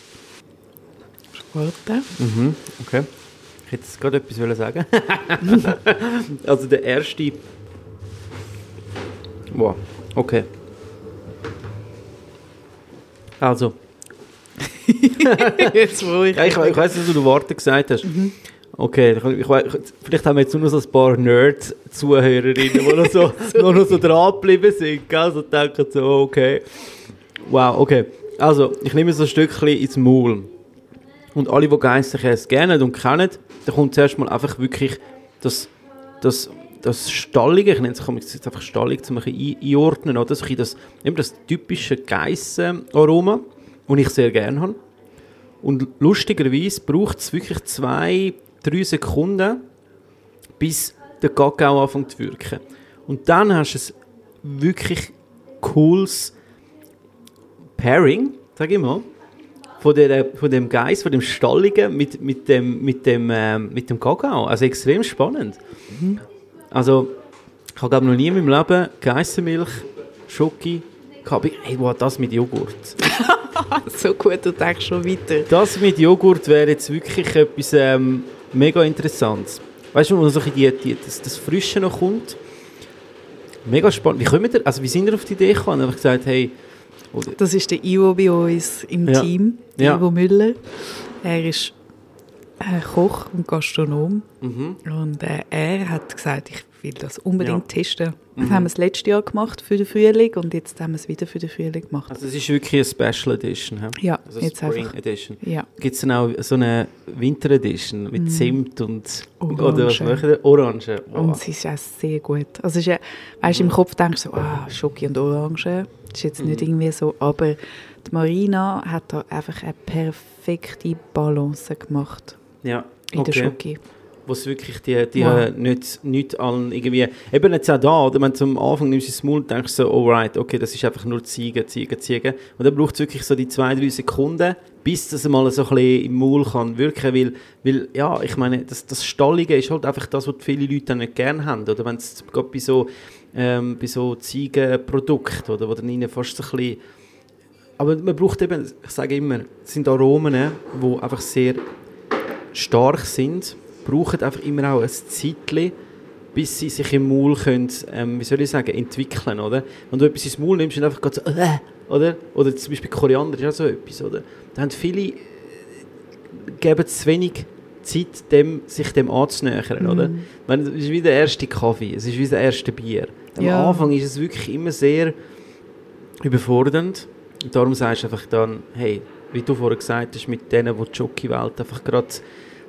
Warte. Mhm, okay. Ich hätte jetzt gerade etwas sagen. [LAUGHS] also der erste... Wow, okay. Also, [LAUGHS] jetzt wo ich... ja, ich, ich weiß nicht, was du Worte gesagt hast. Okay, ich, ich, weiss- vielleicht haben wir jetzt nur noch so ein paar Nerds-Zuhörerinnen, die noch so, [LAUGHS] noch, noch so dran geblieben sind. Gell? So denken so, okay. Wow, okay. Also, ich nehme so ein Stückchen ins Maul. Und alle, die Geissenkäse gerne und kennen, da kommt zuerst mal einfach wirklich das, das, das Stallige, ich nenne es jetzt einfach Stallig, um ein bisschen einordnen, oder? So ein bisschen das, eben das typische Geissen-Aroma, das ich sehr gerne habe. Und lustigerweise braucht es wirklich zwei, drei Sekunden, bis der Kakao anfängt zu wirken. Und dann hast du ein wirklich cooles Pairing, sag ich mal, von, der, von dem Geist, von dem Stalligen mit, mit, dem, mit, dem, ähm, mit dem Kakao. Also extrem spannend. Also, ich habe glaube noch nie in meinem Leben Geissenmilch, Schoki, gehabt. Hey, wow, das mit Joghurt. [LAUGHS] [LAUGHS] so gut, du denkst schon weiter. Das mit Joghurt wäre jetzt wirklich etwas ähm, mega Interessantes. Weißt du, wo so die, die, das, das Frische noch kommt? Mega spannend. Wie kommen wir, also wie sind wir auf die Idee gekommen? Einfach gesagt, hey, oder, Das ist der Ivo bei uns im Ja. Team, Ja. Ivo Müller. Er ist äh, Koch und Gastronom. mhm. Und äh, er hat gesagt, ich will das unbedingt Ja. Testen. Das haben wir das letzte Jahr gemacht für den Frühling und jetzt haben wir es wieder für den Frühling gemacht. also es ist wirklich eine Special Edition. hä? Ja, Also jetzt Spring einfach. Edition. Ja. Gibt es dann auch so eine Winter Edition mit Zimt und Orange. oder was machen wir? Orange. Wow. Und es ist auch sehr gut. Also ist ja, weißt, im Kopf denkst du so, ah, Schoki und Orange. Das ist jetzt nicht Mhm. irgendwie so, aber die Marina hat da einfach eine perfekte Balance gemacht ja. in der okay. Schoki. Wo es wirklich die, die äh, nicht, nicht allen irgendwie, eben jetzt auch da, oder? Wenn du am Anfang nimmst du ins Maul und denkst so, alright, okay, das ist einfach nur Ziege, Ziege, Ziege. Und dann braucht es wirklich so die zwei, drei Sekunden, bis das mal so ein bisschen im Maul kann wirken, weil, weil ja, ich meine, das, das Stallige ist halt einfach das, was viele Leute dann nicht gerne haben, oder? Wenn es gerade bei so, ähm, bei so Ziegenprodukten, oder, wo dann ihnen fast so ein bisschen aber man braucht eben, ich sage immer, es sind Aromen, die einfach sehr stark sind, brauchen einfach immer auch ein Zeitchen, bis sie sich im Maul können, ähm, wie soll ich sagen, entwickeln, oder? Wenn du etwas ins Maul nimmst und einfach so, äh, oder? Oder zum Beispiel Koriander ist auch so etwas, oder? Da haben viele, äh, geben zu wenig Zeit, dem, sich dem anzunähern, oder? Mhm. Ich meine, Es ist wie der erste Kaffee, es ist wie das erste Bier. Am Ja. Anfang ist es wirklich immer sehr überfordernd. Und darum sagst du einfach dann, hey, wie du vorher gesagt hast, mit denen, die die Jockey-Welt einfach gerade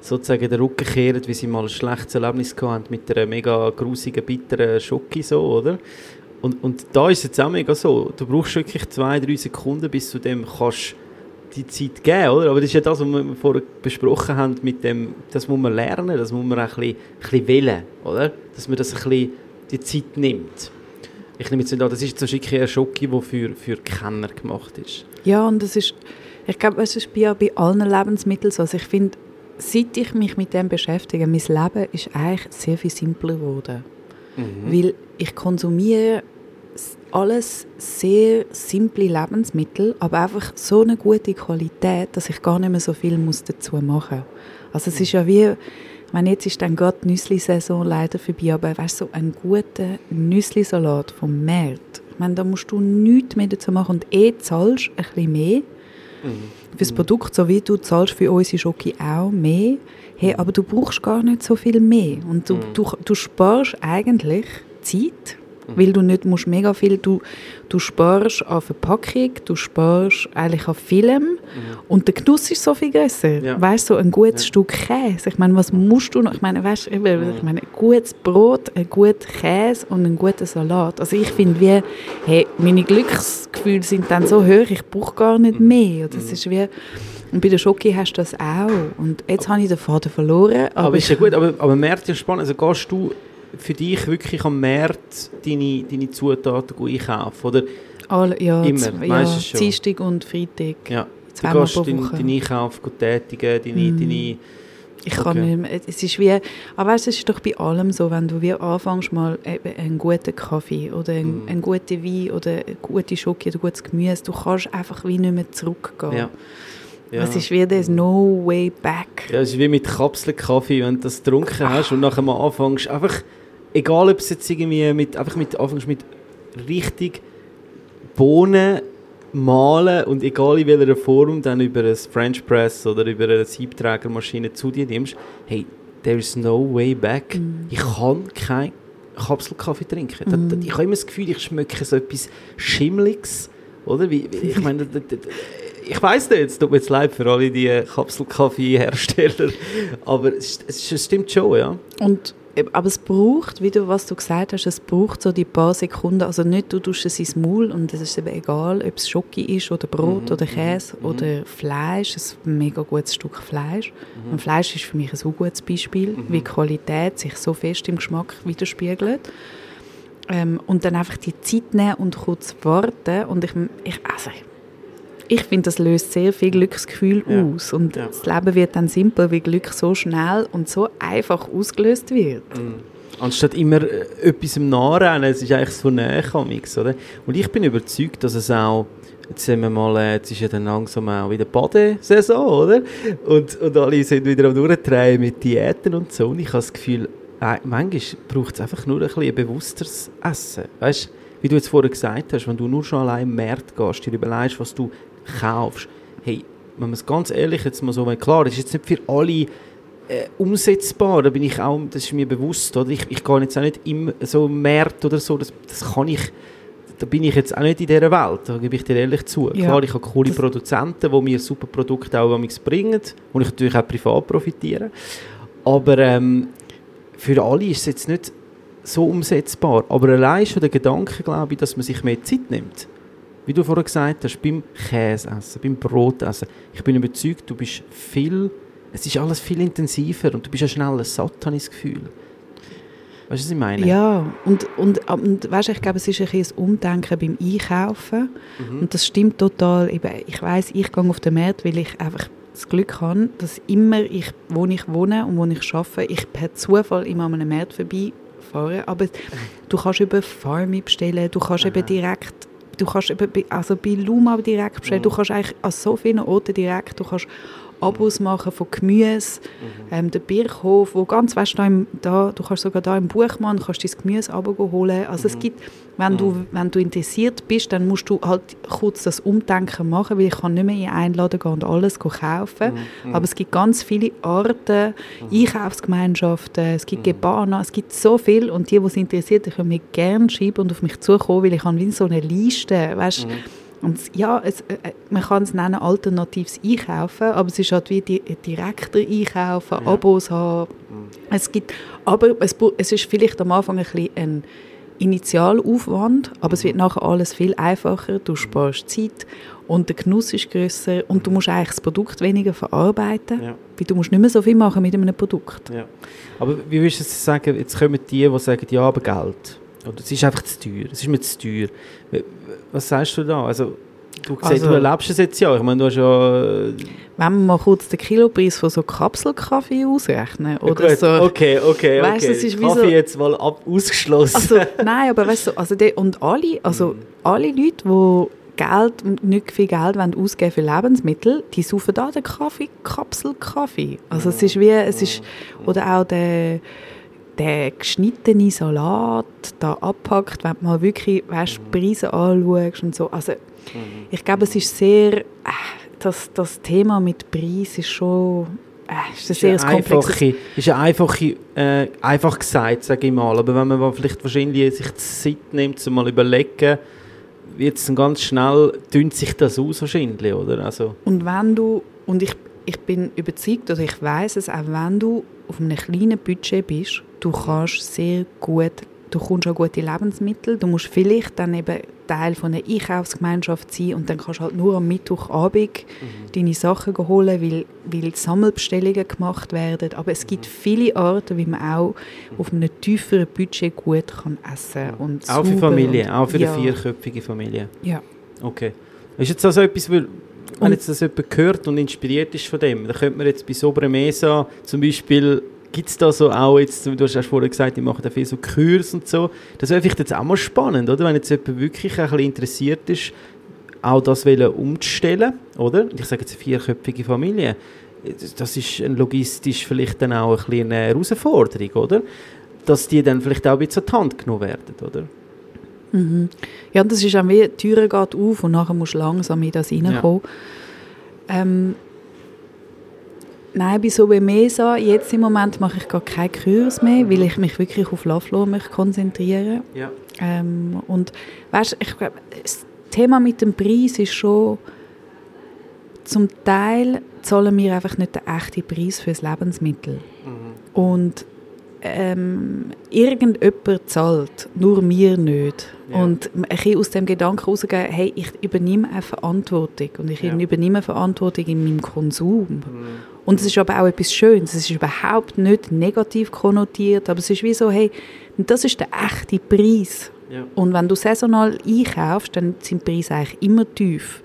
sozusagen den Rücken kehren, wie sie mal ein schlechtes Erlebnis haben mit einer mega grusigen, bitteren Schoki, so, oder? Und, und da ist es jetzt auch mega so, du brauchst wirklich zwei, drei Sekunden, bis du dem kannst die Zeit geben, oder? Aber das ist ja das, was wir vorher besprochen haben, mit dem, das muss man lernen, das muss man auch ein bisschen, ein bisschen wählen, oder? Dass man das ein bisschen die Zeit nimmt. Ich nehme jetzt nicht an, das ist jetzt wirklich ein Schoki, der für, für Kenner gemacht ist. Ja, und das ist, ich glaube, es ist bei, bei allen Lebensmitteln so. Also ich finde, seit ich mich mit dem beschäftige, mein Leben ist eigentlich sehr viel simpler geworden. Weil ich konsumiere alles sehr simple Lebensmittel, aber einfach so eine gute Qualität, dass ich gar nicht mehr so viel muss dazu machen muss. Also es ist ja wie, ich meine, jetzt ist dann gerade die Nüssli-Saison leider vorbei, aber weißt du, so ein guter Nüssli-Salat vom Markt, ich meine, da musst du nichts mehr dazu machen und eh zahlst ein bisschen mehr für das Produkt, so wie du zahlst für unsere Schoki auch mehr. Hey, aber du brauchst gar nicht so viel mehr. Und du, du, du sparst eigentlich Zeit weil du nicht musst mega viel, du, du sparst an Verpackung, du sparst eigentlich an Film und der Genuss ist so viel grösser. Ja. Weißt du, so ein gutes Stück Käse, ich meine, was musst du noch, ich meine, weißt, ich meine, ein gutes Brot, ein guter Käse und ein guter Salat. Also ich finde wie, hey, meine Glücksgefühle sind dann so hoch, ich brauche gar nicht mehr. Das ist wie, und bei der Schoki hast du das auch. Und jetzt habe ich den Faden verloren. Aber, Aber ist ja gut, aber, aber Märkte ist spannend. Also gehst du für dich wirklich am Markt deine, deine Zutaten gut einkaufen? Oder Alle, ja, Immer, ja, schon. Dienstag und Freitag. ja, du gehst pro deinen deinen Einkauf tätigen, deine, Mm. deine Ich kann Okay. nicht mehr, es ist wie, aber weißt, es ist doch bei allem so, wenn du wie anfängst mal einen guten Kaffee oder einen, Mm. einen guten Wein oder eine gute Schoki oder gutes Gemüse, du kannst einfach wie nicht mehr zurückgehen. ja. Ja. Es ist wie, there's no way back. Ja, es ist wie mit Kapselkaffee, wenn du das getrunken hast und nachher mal anfängst, einfach, egal ob es jetzt irgendwie mit, einfach mit, anfängst mit richtig Bohnen mahlen und egal in welcher Form dann über ein French Press oder über eine Siebträgermaschine zu dir nimmst, hey, there is no way back. Ich kann keinen Kapselkaffee trinken. Da- da- Ich habe immer das Gefühl, ich schmecke so etwas Schimmliges, oder? Wie, ich meine, da- da- da- ich weiß nicht, es tut mir jetzt leid für alle die Kapselkaffee-Hersteller, [LAUGHS] aber es, es, es stimmt schon, ja. Und, aber es braucht, wie du, was du gesagt hast, es braucht so die paar Sekunden, also nicht du tust es ins Maul und es ist eben egal, ob es Schoki ist oder Brot Mhm, oder mhm, Käse mhm. oder Fleisch, ein mega gutes Stück Fleisch. Und Fleisch ist für mich ein so gutes Beispiel, Mhm. wie die Qualität sich so fest im Geschmack widerspiegelt. Ähm, und dann einfach die Zeit nehmen und kurz warten und ich, ich also ich, ich finde, das löst sehr viel Glücksgefühl Ja. aus und Ja. das Leben wird dann simpel, weil Glück so schnell und so einfach ausgelöst wird. Anstatt immer äh, etwas im Nachrennen, es ist eigentlich so näher oder? Und ich bin überzeugt, dass es auch, jetzt sehen wir mal, äh, jetzt ist ja dann langsam auch wieder Badesaison, oder? Und, und alle sind wieder am Durchdrehen mit Diäten und so. Und ich habe das Gefühl, äh, manchmal braucht es einfach nur ein bisschen ein bewussteres Essen. Weißt wie du jetzt vorher gesagt hast, wenn du nur schon allein im Markt gehst, dir überlegst, was du kaufst, hey, wenn man es ganz ehrlich jetzt mal so, klar, das ist jetzt nicht für alle äh, umsetzbar, da bin ich auch, das ist mir bewusst, oder? Ich, ich gehe jetzt auch nicht im so Markt oder so, das, das kann ich, da bin ich jetzt auch nicht in dieser Welt, da gebe ich dir ehrlich zu. Ja, Klar, ich habe coole das- Produzenten, die mir super Produkte auch bringen und ich natürlich auch privat profitiere, aber ähm, für alle ist es jetzt nicht so umsetzbar, aber allein schon der Gedanke, glaube ich, dass man sich mehr Zeit nimmt, wie du vorher gesagt hast, beim Käseessen, beim Brotessen, ich bin überzeugt, du bist viel, es ist alles viel intensiver und du bist ja schneller satt, habe ich das Gefühl. Weißt du, was ich meine? Ja, und, und, und weißt, ich glaube, es ist ein, ein Umdenken beim Einkaufen. Mhm. Und das stimmt total. Ich weiß, ich gehe auf den Markt, weil ich einfach das Glück habe, dass immer, ich, wo ich wohne und wo ich arbeite, ich per Zufall immer an einem Markt vorbeifahre. Aber du kannst über Farmi bestellen, du kannst eben direkt, du kannst also bei Luma direkt bestellen, du kannst eigentlich an so vielen Orten direkt, du kannst Abos machen von Gemüse, ähm, der Birchhof, wo ganz, weißt du, da, im, da, du kannst sogar da im Buchmann kannst dein Gemüse Abo holen. Also es gibt, wenn du, wenn du interessiert bist, dann musst du halt kurz das Umdenken machen, weil ich kann nicht mehr in einen Laden gehen und alles kaufen. Aber es gibt ganz viele Arten, Einkaufsgemeinschaften, es gibt Gebana, es gibt so viel. Und die, die es interessiert, die können mir gerne schreiben und auf mich zukommen, weil ich habe wie so eine Liste, weißt und ja, es, äh, äh, man kann es nennen alternatives Einkaufen, aber es ist halt wie di direkter Einkaufen, Abos haben. Es gibt, aber es, es ist vielleicht am Anfang ein bisschen ein Initialaufwand, aber es wird nachher alles viel einfacher. Du sparst Zeit und der Genuss ist grösser und du musst eigentlich das Produkt weniger verarbeiten, Ja. weil du musst nicht mehr so viel machen mit einem Produkt. Ja. Aber wie würdest du sagen, jetzt kommen die, die sagen, ja, aber Geld. Oder es ist einfach zu teuer, es ist mir zu teuer. Was sagst du da? Also, du, siehst, Also- du erlebst es jetzt ja. Ich meine, du hast ja... äh, Wenn wir mal kurz den Kilopreis von so Kapselkaffee ausrechnen oder gut, so. Okay, okay, Weißt okay. es ist Kaffee so- jetzt mal ab, ausgeschlossen. Also, nein, aber weißt du, also die, und alle, also alle Leute, die Geld, nicht viel Geld wollen ausgeben für Lebensmittel, die saufen da den Kaffee, Kapselkaffee. Also es ist wie, es ist, oder auch der, der geschnittene Salat, da abpackt, wenn du mal wirklich, weißt, Preise anschaust und so. Also ich glaube, es ist sehr, äh, das, das Thema mit Preis ist schon, äh, ist ein sehr ist eine komplexes... einfache, ist eine einfache äh, einfach gesagt, sage ich mal. Aber wenn man vielleicht wahrscheinlich sich die Zeit nimmt, zu mal überlegen, wird es ganz schnell, dünnt sich das aus wahrscheinlich, oder? Also, Und wenn du, und ich, ich bin überzeugt, oder ich weiß es, auch wenn du auf einem kleinen Budget bist, du kannst sehr gut, du kommst an gute Lebensmittel, du musst vielleicht dann eben Teil von einer Einkaufsgemeinschaft sein und dann kannst du halt nur am Mittwochabend deine Sachen holen, weil, weil Sammelbestellungen gemacht werden. Aber es gibt viele Arten, wie man auch auf einem tieferen Budget gut kann essen kann. auch für Familie, auch für ja. eine vierköpfige Familie. Ja. Okay. Ist jetzt also etwas, weil, wenn Und- jetzt das jemand gehört und inspiriert ist von dem, dann könnte man jetzt bei Sobremesa zum Beispiel, gibt es da so auch jetzt, du hast erst vorher gesagt, die machen da viel so Kurs und so, das wäre vielleicht jetzt auch mal spannend, oder? Wenn jetzt jemand wirklich ein bisschen interessiert ist, auch das wollen umzustellen, oder? Ich sage jetzt eine vierköpfige Familie, das- ist logistisch vielleicht dann auch ein bisschen eine Herausforderung, oder? Dass die dann vielleicht auch ein bisschen an die Hand genommen werden, oder? Mhm. Ja, und das ist auch wie, die Tür geht auf und nachher musst du langsam in das reinkommen. Ähm, nein, bei so wie Mesa, jetzt im Moment mache ich gar keinen Kurs mehr, weil ich mich wirklich auf Laflo möchte konzentrieren Ja. ähm, Und weißt, ich glaube, das Thema mit dem Preis ist schon, zum Teil zahlen wir einfach nicht den echten Preis für das Lebensmittel. Und ähm, irgendjemand zahlt, nur wir nicht. Ja. Und ein bisschen aus dem Gedanken rausgehen, hey, ich übernehme eine Verantwortung und ich Ja. übernehme Verantwortung in meinem Konsum. Mhm. Und es ist aber auch etwas Schönes, es ist überhaupt nicht negativ konnotiert, aber es ist wie so, hey, das ist der echte Preis. Ja. Und wenn du saisonal einkaufst, dann sind die Preise eigentlich immer tief.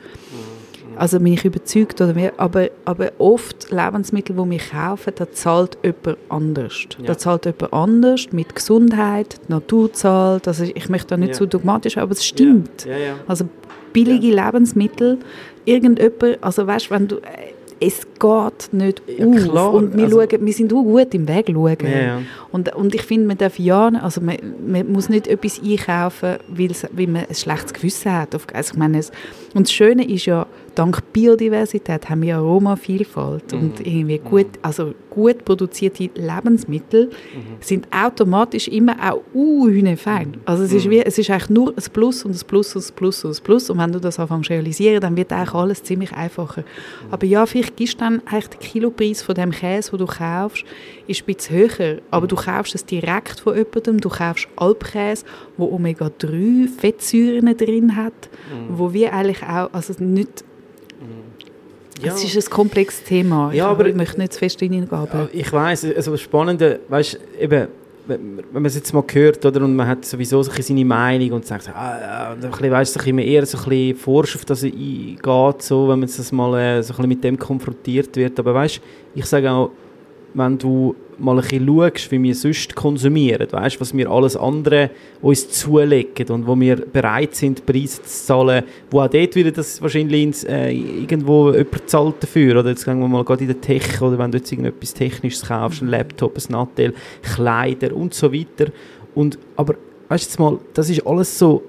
Also bin ich überzeugt, oder mehr, aber, aber oft Lebensmittel, die wir kaufen, da zahlt jemand anders. Ja. Da zahlt jemand anders mit Gesundheit, die Natur zahlt. Also ich möchte da nicht Ja. so dogmatisch, aber es stimmt. Also billige Lebensmittel, irgendjemand, also weißt du, wenn du, äh, es geht nicht Ja, auf. klar, Und wir, also- schauen, wir sind auch gut im Weg schauen. Ja. Und, und ich finde, man darf ja, also man, man muss nicht etwas einkaufen, weil man ein schlechtes Gewissen hat. Also ich meine, es, und das Schöne ist ja, dank Biodiversität haben wir Aromavielfalt und Mhm. irgendwie gut, also gut produzierte Lebensmittel Mhm. sind automatisch immer auch uh, fein. Also es ist, Mhm. wie, es ist eigentlich nur ein Plus und ein Plus und ein Plus und ein Plus und wenn du das anfängst zu realisieren, dann wird eigentlich alles ziemlich einfacher. Mhm. Aber ja, vielleicht gibst du dann eigentlich den Kilopreis von dem Käse, den du kaufst, ist ein bisschen höher, aber du kaufst es direkt von jemandem, du kaufst Alpkäse, wo Omega-3 Fettsäuren drin hat, Mhm. wo wir eigentlich auch, also nicht, Ja. es ist ein komplexes Thema, Ja, ich, aber- ich möchte nicht zu fest reingehen, Ja, ich weiß, also das Spannende, weißt eben, wenn man es jetzt mal hört, oder, und man hat sowieso so seine Meinung und sagt, ah, ja, und ein bisschen, weißt, so ein bisschen eher so ein bisschen forsch auf das eingeht, so, wenn man das mal äh, so ein bisschen mit dem konfrontiert wird. Aber weißt, ich sage auch, wenn du mal ein bisschen schaust, wie wir sonst konsumieren, weißt, was wir alles andere uns zulegen und wo wir bereit sind, Preise zu zahlen, wo auch dort wieder das wahrscheinlich ins, äh, irgendwo jemand zahlt dafür, oder jetzt gehen wir mal gerade in den Tech, oder wenn du jetzt irgendetwas Technisches kaufst, ein Laptop, ein Nattel, Kleider und so weiter. Und, aber weißt du jetzt mal, das ist alles so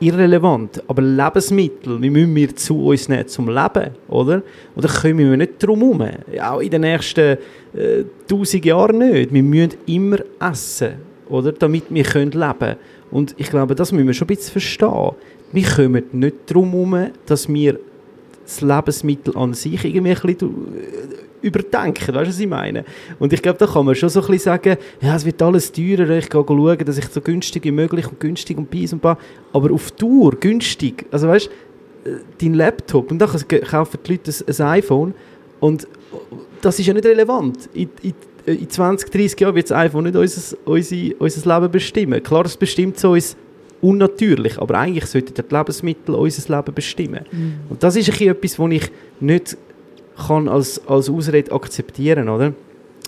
irrelevant, aber Lebensmittel, wie müssen wir zu uns nehmen zum Leben, oder? Oder kommen wir nicht drum herum? Auch in den nächsten äh, tausend Jahren nicht. Wir müssen immer essen, oder? Damit wir können leben können. Und ich glaube, das müssen wir schon ein bisschen verstehen. Wir kommen nicht drum herum, dass wir das Lebensmittel an sich irgendwie ein bisschen äh, überdenken, weißt du, was ich meine? Und ich glaube, da kann man schon so ein bisschen sagen, ja, es wird alles teurer, ich gehe schauen, dass ich so günstig wie möglich und günstig und bis und ba, aber auf Tour günstig, also weißt du, dein Laptop und dann kaufen die Leute ein, ein iPhone und das ist ja nicht relevant. In, in, in 20, 30 Jahren wird das iPhone nicht unser, unser, unser Leben bestimmen. Klar, es bestimmt so uns unnatürlich, aber eigentlich sollten die Lebensmittel unser Leben bestimmen. Und das ist ein bisschen etwas, was ich nicht kann als, als Ausrede akzeptieren oder?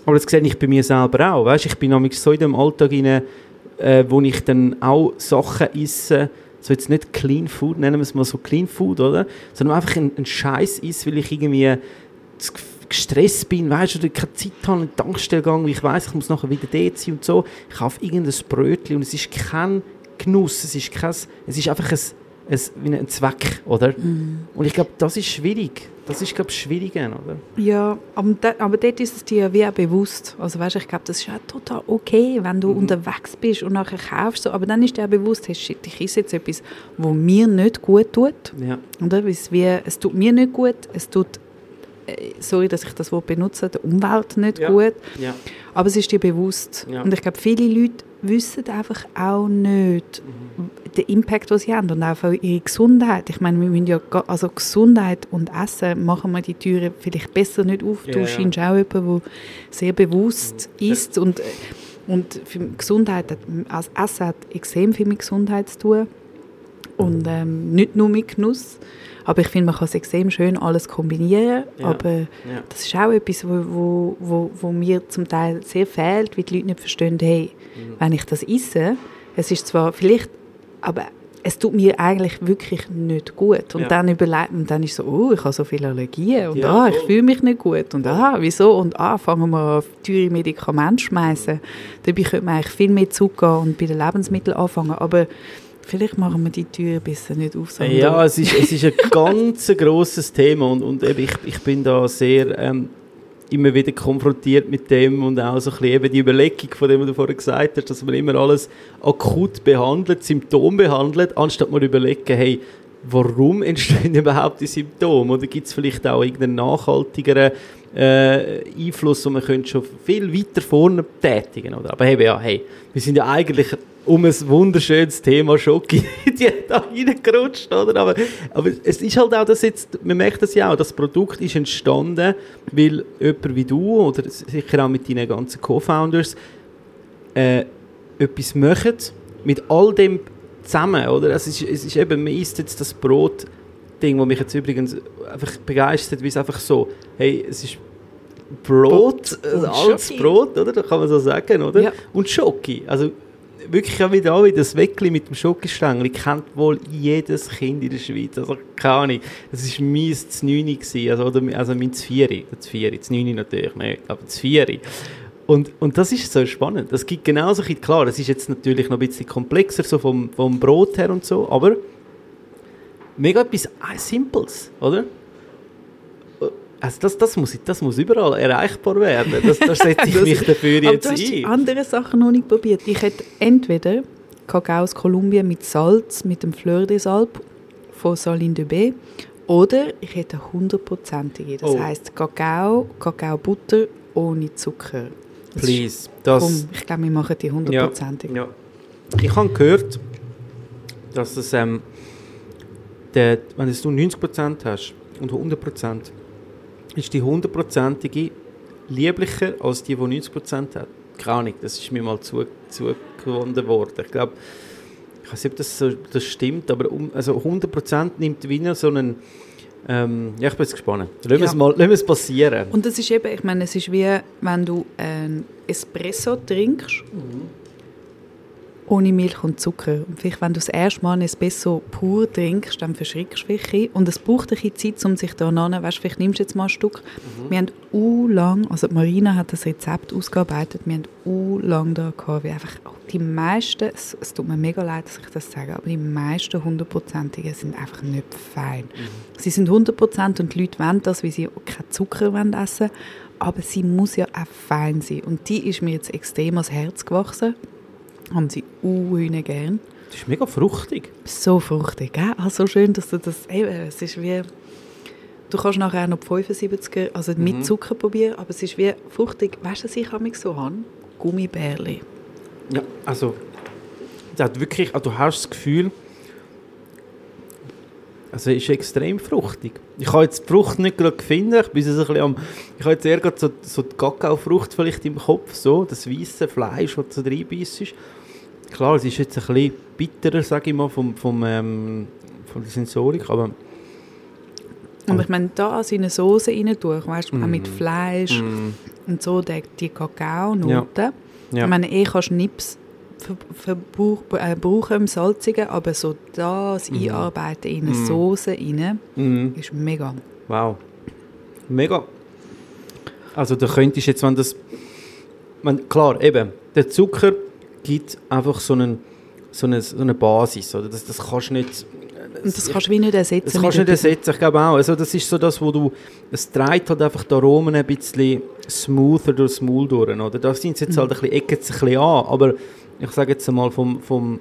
Aber das sehe ich bei mir selber auch. Weißt? Ich bin nämlich so in dem Alltag, rein, äh, wo ich dann auch Sachen esse, so jetzt nicht Clean Food, nennen wir es mal so Clean Food, oder? Sondern einfach einen, einen Scheiß esse, weil ich irgendwie gestresst bin, weißt du, oder keine Zeit habe, in die Tankstelle gegangen, weil ich weiß, ich muss nachher wieder dort sein und so. Ich kaufe irgendein Brötchen und es ist kein Genuss, es ist, kein, es ist einfach ein ein, wie ein Zweck, oder? Und ich glaube, das ist schwierig. Das ist, glaube ich, schwierig, oder? Ja, aber, da, aber dort ist es dir wie auch bewusst. Also weißt, ich glaube, das ist auch total okay, wenn du unterwegs bist und nachher kaufst. So. Aber dann ist dir auch bewusst, hey, shit, ich esse jetzt etwas, was mir nicht gut tut. Ja. Oder? Wie, es tut mir nicht gut, es tut, äh, sorry, dass ich das Wort benutze, der Umwelt nicht Ja. gut. Ja. Aber es ist dir bewusst. Ja. Und ich glaube, viele Leute wissen einfach auch nicht den Impact, den sie haben und auch für ihre Gesundheit. Ich meine, wir müssen ja, also Gesundheit und Essen machen wir die Türen vielleicht besser nicht auf. Ja, Du scheinst auch jemand, der sehr bewusst isst und, und für Gesundheit, also Essen hat extrem viel mit Gesundheit zu tun und ähm, nicht nur mit Genuss. Aber ich finde, man kann es extrem schön alles kombinieren. Ja. Aber Ja. das ist auch etwas, wo, wo, wo, wo mir zum Teil sehr fehlt, weil die Leute nicht verstehen, hey, Mhm. wenn ich das esse, es ist zwar vielleicht, aber es tut mir eigentlich wirklich nicht gut. Und Ja. dann überlegt man, dann ist so, oh, ich habe so viele Allergien und Ja, ah, ich fühle mich nicht gut und ah, wieso und ah, fangen wir an, auf teure Medikamente zu schmeißen. Dabei könnte man eigentlich viel mehr Zucker und bei den Lebensmitteln anfangen, aber vielleicht machen wir die Türe besser nicht auf. Ja, es ist, es ist ein [LAUGHS] ganz grosses Thema und, und eben ich, ich bin da sehr ähm, immer wieder konfrontiert mit dem und auch so ein bisschen eben die Überlegung von dem, was du vorher gesagt hast, dass man immer alles akut behandelt, Symptom behandelt, anstatt mal überlegen, hey, warum entstehen [LAUGHS] überhaupt die Symptome? Oder gibt es vielleicht auch irgendeinen nachhaltigeren äh, Einfluss, den man könnte schon viel weiter vorne tätigen oder? Aber eben, ja, hey, wir sind ja eigentlich um ein wunderschönes Thema Schoki [LAUGHS] die da reingerutscht, oder? Aber, aber es ist halt auch das jetzt, man merkt das ja auch, das Produkt ist entstanden, weil jemand wie du oder sicher auch mit deinen ganzen Co-Founders äh, etwas machen mit all dem zusammen, oder? Es ist, es ist eben, man isst jetzt das Brot, Ding, wo mich jetzt übrigens einfach begeistert, wie es einfach so, hey, es ist Brot, ein altes. Brot, oder? Das kann man so sagen, oder? Ja. Und Schoki, also wirklich auch wieder, auch das Weckli mit dem Schokistängel kennt wohl jedes Kind in der Schweiz, also keine Ahnung, das war mein Znüni, also, also mein Zvieri, Zvieri, Znüni natürlich nicht, aber Zvieri. Und, und das ist so spannend. Das gibt genauso klar, das ist jetzt natürlich noch ein bisschen komplexer, so vom, vom Brot her und so, aber mega etwas ah, Simples, oder? Also das, das, muss, das muss überall erreichbar werden. Das, da setze ich [LAUGHS] Das- mich dafür Aber jetzt du hast ein. andere Sachen noch nicht probiert. Ich hätte entweder Kakao aus Kolumbien mit Salz, mit dem Fleur des Alpes von Saline de Bay, oder ich hätte hundertprozentige. Das Oh. heisst Kakao, Kakaobutter ohne Zucker. Das Please. Das, Komm, ich glaube, wir machen die hundertprozentig. Ja. Ich habe gehört, dass es, ähm, der, wenn es du 90% hast und 100%, ist die 100%ige lieblicher als die, die 90% hat. Keine Ahnung, das ist mir mal zu, zugewonnen worden. Ich glaube, ich weiß nicht, ob das, so, das stimmt, aber um, also 100% nimmt Wiener so einen, ähm, ja, ich bin jetzt gespannt. Lassen wir Ja. es mal lassen wir es passieren. Und das ist eben, ich meine, es ist wie, wenn du ein Espresso trinkst, ohne Milch und Zucker. Und vielleicht, wenn du das erste Mal ein Espresso pur trinkst, dann verschrickst du wirklich. Und es braucht ein bisschen Zeit, um sich da hinein, weißt, vielleicht nimmst du jetzt mal ein Stück. Wir haben u lang, also die Marina hat das Rezept ausgearbeitet, wir haben u lang da gehabt, wie einfach die meisten, es, es tut mir mega leid, dass ich das sage, aber die meisten hundertprozentigen sind einfach nicht fein. Sie sind 100% und die Leute wollen das, weil sie keinen Zucker wollen essen aber sie muss ja auch fein sein. Und die ist mir jetzt extrem ans Herz gewachsen. Haben sie unhühne gern. Das ist mega fruchtig. So fruchtig, gell? Ah, so schön, dass du das... Eben, es ist wie... Du kannst nachher auch noch die 75er, also Mhm. mit Zucker probieren, aber es ist wie fruchtig. Weißt du, was ich manchmal so habe? Gummibärli. Ja, also, das hat wirklich, also du hast das Gefühl, also es ist extrem fruchtig. Ich habe jetzt die Frucht nicht gerade gefunden, ich bin so ein bisschen am, ich habe jetzt eher gerade so, so die Kakaofrucht vielleicht im Kopf, so, das weiße Fleisch, das so reinbeißt ist. Klar, es ist jetzt ein bisschen bitterer, sage ich mal, vom, vom, ähm, von der Sensorik, aber Und ich meine, da in eine Soße rein tue, weißt du, auch mit Mm. Fleisch mm, und so, die, die Kakaonoten. ja. Ich meine, eh kannst du Nips ver, verbrauch, äh, brauchen im Salzigen, aber so das Mhm. einarbeiten in eine Mhm. Soße rein, mm. ist mega. Wow. Mega. Also da könntest jetzt, wenn das... Man, klar, eben, der Zucker gibt einfach so, einen, so, eine, so eine Basis. Oder? Das, das kannst du nicht Und das kannst du wie nicht ersetzen. Das kannst du nicht ersetzen, ich glaube auch. Also das ist so das, wo du, es dreht halt einfach da oben ein bisschen smoother durchs Maul durch, oder? Da sind jetzt halt ein bisschen, ecken sie ein bisschen an, aber ich sage jetzt einmal vom, vom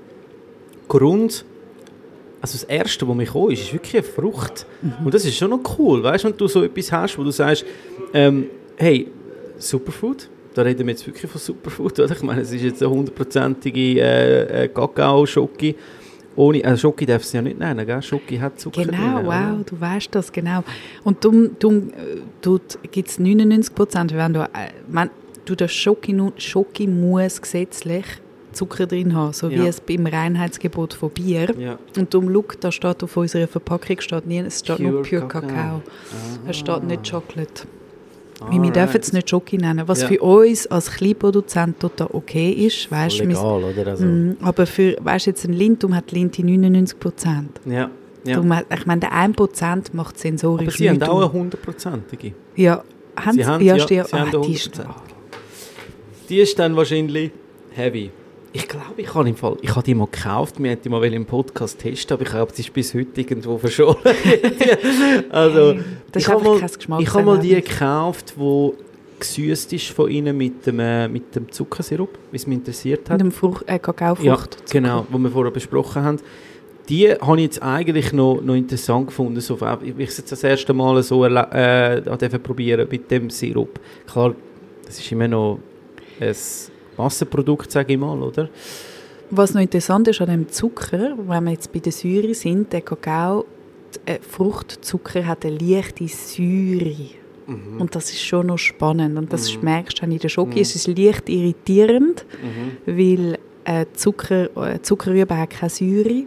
Grund, also das Erste, was mir kommt, ist, ist wirklich eine Frucht. Und das ist schon noch cool, weißt du, wenn du so etwas hast, wo du sagst, ähm, hey, Superfood, da reden wir jetzt wirklich von Superfood, oder? Ich meine, es ist jetzt eine hundertprozentige äh, äh, Kakao-Schoki. Ohne, äh, Schoki darf es ja nicht nennen, gell? Schoki hat Zucker Genau, drin, wow, oder? du weißt das, genau. Und darum, darum gibt es 99 Prozent, wenn du, wenn du das Schoki, Schoki muss gesetzlich Zucker drin haben, so wie Ja. es beim Reinheitsgebot von Bier. Ja. Und darum, look, da steht auf unserer Verpackung, steht nie, es steht nur Pure Pure Kakao. Kakao. Es steht nicht Chocolate. Weil wir Alright. dürfen es nicht Schoki nennen, was Ja. für uns als Kleinproduzent total okay ist, weißt du. wir- Legal, oder? Also, Mm, Aber für, weißt du, jetzt ein Lindum hat Linti 99 Prozent. Ja. ja. Hat- Ich meine, der 1 Prozent macht sensorisch Aber sie haben auch eine hundertprozentige. Ja, haben Sie sie? haben- ja, ja, stimmt. sie haben Ah, die ist- 100%. Die ist dann wahrscheinlich heavy. Ich glaube, ich habe im Fall, ich habe die mal gekauft, wir hätten die mal im Podcast testen, aber ich glaube, sie ist bis heute irgendwo verschollen. [LAUGHS] also, Hey, ich habe mal, ich habe mal die gekauft, die gesüßt ist von ihnen mit dem, äh, mit dem Zuckersirup, wie es mich interessiert hat. Mit dem Frucht, äh, Ja, Kakaofrucht. genau, wo wir vorher besprochen haben. Die habe ich jetzt eigentlich noch, noch interessant gefunden. So, ich ich es jetzt das erste Mal so äh, durfte probieren mit dem Sirup. Klar, das ist immer noch ein Massenprodukt, sage ich mal, oder? Was noch interessant ist an dem Zucker, wenn wir jetzt bei der Säure sind, der Kakao, äh, Fruchtzucker hat eine leichte Säure. Mhm. Und das ist schon noch spannend. Und das merkst du auch in der Schoki. Es ist leicht irritierend, Mhm. weil äh, Zucker, äh, Zuckerrübe hat keine Säure.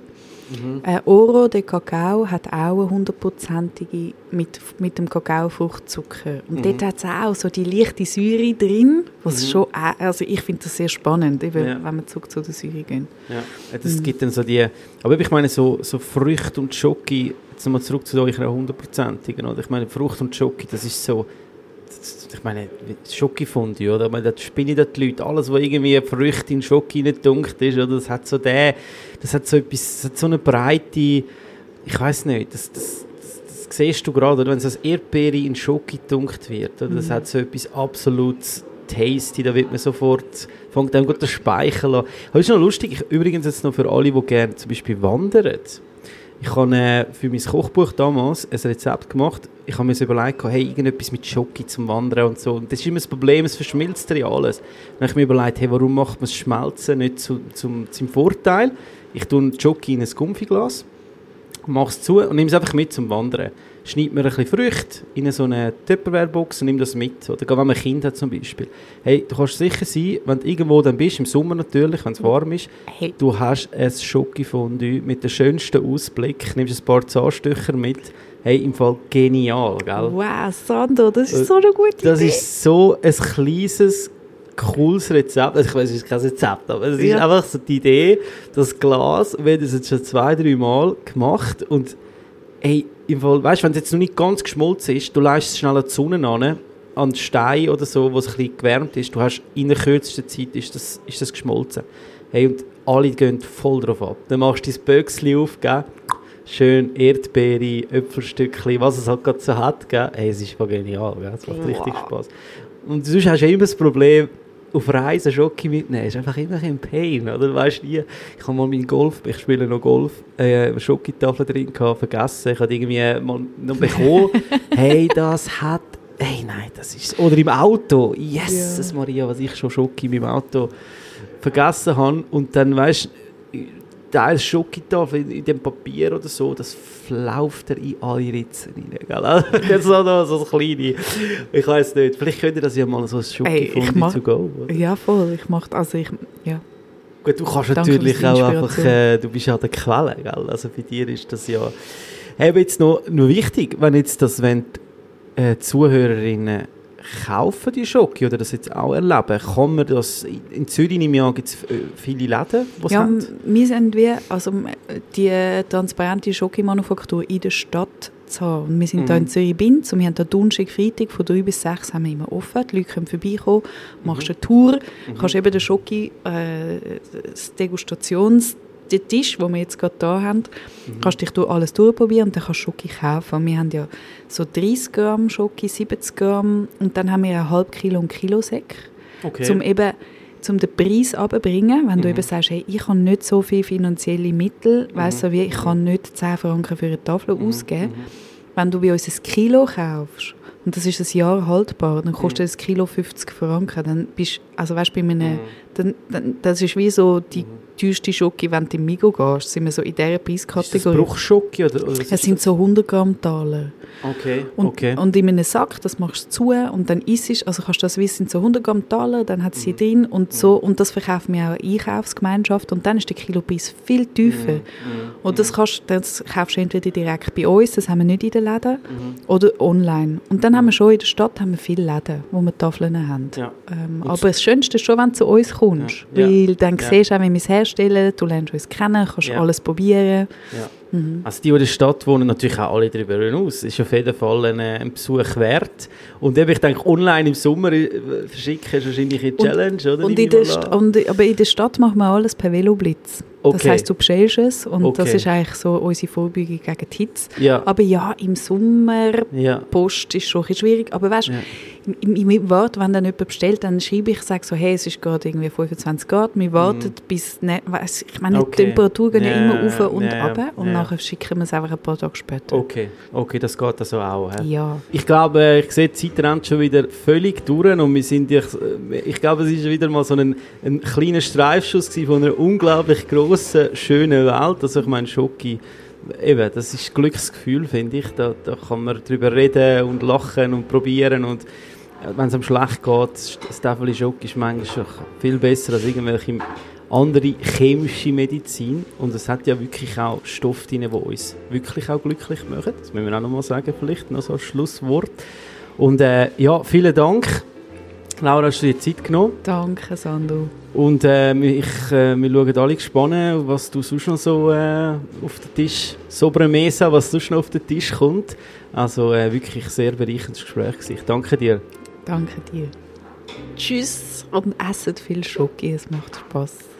Mhm. Äh, Oro de Kakao hat auch eine hundertprozentige mit, mit dem Kakaofruchtzucker. Und Mhm. dort hat es auch so die leichte Säure drin, was schon, auch- also ich finde das sehr spannend, eben, Ja. wenn wir zurück zu der Säure gehen. Ja, das gibt dann so die... Aber ich meine, so, so Früchte und Schoki, jetzt nochmal zurück zu eurer hundertprozentigen, oder? Ich meine, Frucht und Schoki, das ist so... das- Ich meine, Schokifondue, oder? Da spinnen da die Leute, alles, was irgendwie Früchte in Schoki nicht dunkt ist, oder? Das hat so der... Das hat so etwas... Das hat so eine breite... Ich weiß nicht, das... das das, das siehst du gerade, oder? wenn so ein Erdbeere in Schoki dunkt wird. Oder? Das hat so etwas absolut tasty, da wird man sofort, fängt dann gut der Speichel an. Aber das ist noch lustig, ich, übrigens jetzt noch für alle, die gerne zum Beispiel wandern. Ich habe äh, für mein Kochbuch damals ein Rezept gemacht. Ich habe mir so überlegt, hey, irgendetwas mit Schoki zum Wandern und so. Und das ist immer das Problem, es verschmilzt ja alles. Dann habe ich mir überlegt, hey, warum macht man das Schmelzen nicht zu, zum, zum Vorteil? Ich tue Schoki in ein Gumpfiglas mache es zu und nehme es einfach mit zum Wandern. Schneid mir ein bisschen Früchte in so eine Tupperware-Box und nimm das mit. Oder gerade wenn man ein Kind hat zum Beispiel. Hey, du kannst sicher sein, wenn du irgendwo dann bist, im Sommer natürlich, wenn es warm ist, Hey. du hast ein Schokofondue mit dem schönsten Ausblick, nimmst ein paar Zahnstöcher mit. Hey, im Fall genial, gell? Wow, Sandro, das Äh, ist so eine gute Das Idee. ist so ein kleines, cooles Rezept. Also ich weiß, es ist kein Rezept, aber es ist Ja. einfach so die Idee, das Glas, wir haben das jetzt schon zwei, drei Mal gemacht und ey, im Fall, weißt du, wenn es jetzt noch nicht ganz geschmolzen ist, du leist es schnell an die Sonne an, an den Stein oder so, wo es ein bisschen gewärmt ist, du hast in der kürzesten Zeit ist das, ist das geschmolzen. Hey, und alle gehen voll drauf ab. Dann machst du dein Böckchen auf, gell? Schön Erdbeere, Äpfelstückchen, was es halt gerade so hat, gell? Hey, es ist genial, gell? Es macht richtig Spaß. Und sonst hast du immer das Problem, auf Reisen Schoki mitnehmen, ist einfach immer ein Pain, oder? Du weißt nie, ich habe mal meinen Golf, ich spiele noch Golf, äh, Schokitafel drin gehabt, vergessen, ich habe irgendwie mal noch bekommen, [LAUGHS] hey, das hat, hey, nein, das ist, oder im Auto, yes, Maria, was ich schon Schoki in meinem Auto vergessen habe. Und dann, weißt du, Teil Schokitafel in, in dem Papier oder so, das flauft er in alle Ritzen rein, gell? [LAUGHS] Jetzt so noch so das kleine, ich weiß nicht, vielleicht könnt ihr das ja mal so Schokifondue mach- to go? Ja, voll. Ich mache, also ich, ja. Gut, du kannst Danke natürlich auch einfach, äh, du bist ja an der Quelle, gell? Also bei dir ist das ja... Hey, aber jetzt noch, noch wichtig, wenn jetzt das, wenn die, äh, Zuhörerinnen kaufen die Schoki oder das jetzt auch erleben, kann man das, in Zürich im Jahr gibt es viele Läden, die Ja, haben? wir sind wie, also die transparente Schokimanufaktur in der Stadt zu haben. Und wir sind hier Mhm. in Zürich-Binz und wir haben hier Donnerstag, Freitag von 3 bis 6 haben wir immer offen. Die Leute können vorbeikommen, Mhm. machst eine Tour, kannst eben den Schoki, äh, das den Tisch, den wir jetzt gerade hier haben, Mhm. kannst dich durch alles durchprobieren und dann kannst du Schoki kaufen. Wir haben ja so 30 Gramm Schoki, 70 Gramm und dann haben wir ein halb Kilo und Kilo Säck, Okay. um eben zum den Preis runterzubringen, wenn du eben sagst, hey, ich habe nicht so viele finanzielle Mittel, weißt du, wie ich kann nicht 10 Franken für eine Tafel ausgeben. Wenn du bei uns ein Kilo kaufst und das ist ein Jahr haltbar, dann kostet das Kilo 50 Franken, dann bist also weißt, bei einem, dann, dann, das ist wie so die teuerste Schoki, wenn du im Migo gehst, sind wir so in dieser ist das Preiskategorie. Bruchschocke oder, oder Es sind so 100 Gramm Taler. das? Okay, Und, okay. und in einem Sack, das machst du zu und dann isst es, also kannst du das wissen, so 100 Gramm Taler, dann hat es Mhm. drin und so, und das verkaufen wir auch in Einkaufsgemeinschaft und dann ist der Kilopreis viel Mhm. tiefer. Und das, kannst, das kaufst du entweder direkt bei uns, das haben wir nicht in den Läden, Mhm. oder online. Und dann haben wir schon in der Stadt haben wir viele Läden, wo wir Tafeln haben. Ja. Ähm, aber das Schönste ist schon, wenn du zu uns kommst, Ja. Ja. weil dann Ja. siehst du auch, wie wir es herstellen, du lernst uns kennen, kannst alles probieren. Mhm. Also die, die in der Stadt wohnen, natürlich auch alle darüber hinaus. Ist auf jeden Fall ein, äh, ein Besuch wert. Und eben, ich denke, online im Sommer äh, verschicken ist wahrscheinlich eine Challenge, oder? Und in der St und, aber in der Stadt machen wir alles per Veloblitz. Das Okay. heisst, du bestellst es und das Okay. ist eigentlich so unsere Vorbeugung gegen die Hitze. Ja, Aber ja, im Sommer, ja. Post ist schon ein bisschen schwierig. Aber weißt du, Ja. im, im, im Wort, wenn dann jemand bestellt, dann schreibe ich, sage so, hey, es ist gerade irgendwie 25 Grad, wir warten bis, ne, weiss, ich meine, Mhm. Okay. die Temperaturen gehen ja, immer rauf und runter und ja. Nachher schicken wir es einfach ein paar Tage später. Okay, okay, das geht also auch. hä? Ja. Ich glaube, ich sehe, die Zeit rennt schon wieder völlig durch und wir sind, ich, ich glaube, es ist wieder mal so ein, ein kleiner Streifschuss von einer unglaublich grossen, schönen Welt. Also ich meine, Schoki, eben, das ist ein Glücksgefühl, finde ich. Da, da kann man drüber reden und lachen und probieren und wenn es einem schlecht geht, das Tafel Schoki ist manchmal schon viel besser als irgendwelche andere chemische Medizin und es hat ja wirklich auch Stoffe drin, die uns wirklich auch glücklich machen. Das müssen wir auch noch mal sagen, vielleicht noch so ein Schlusswort. Und äh, ja, vielen Dank. Laura, hast du dir Zeit genommen? Danke, Sandro. Und äh, ich, äh, wir schauen alle gespannt, was du sonst noch so äh, auf den Tisch, Sobremesa, was sonst noch auf den Tisch kommt. Also äh, wirklich sehr bereicherndes Gespräch gewesen. Ich danke dir. Danke dir. Tschüss und esset viel Schoki, es macht Spaß.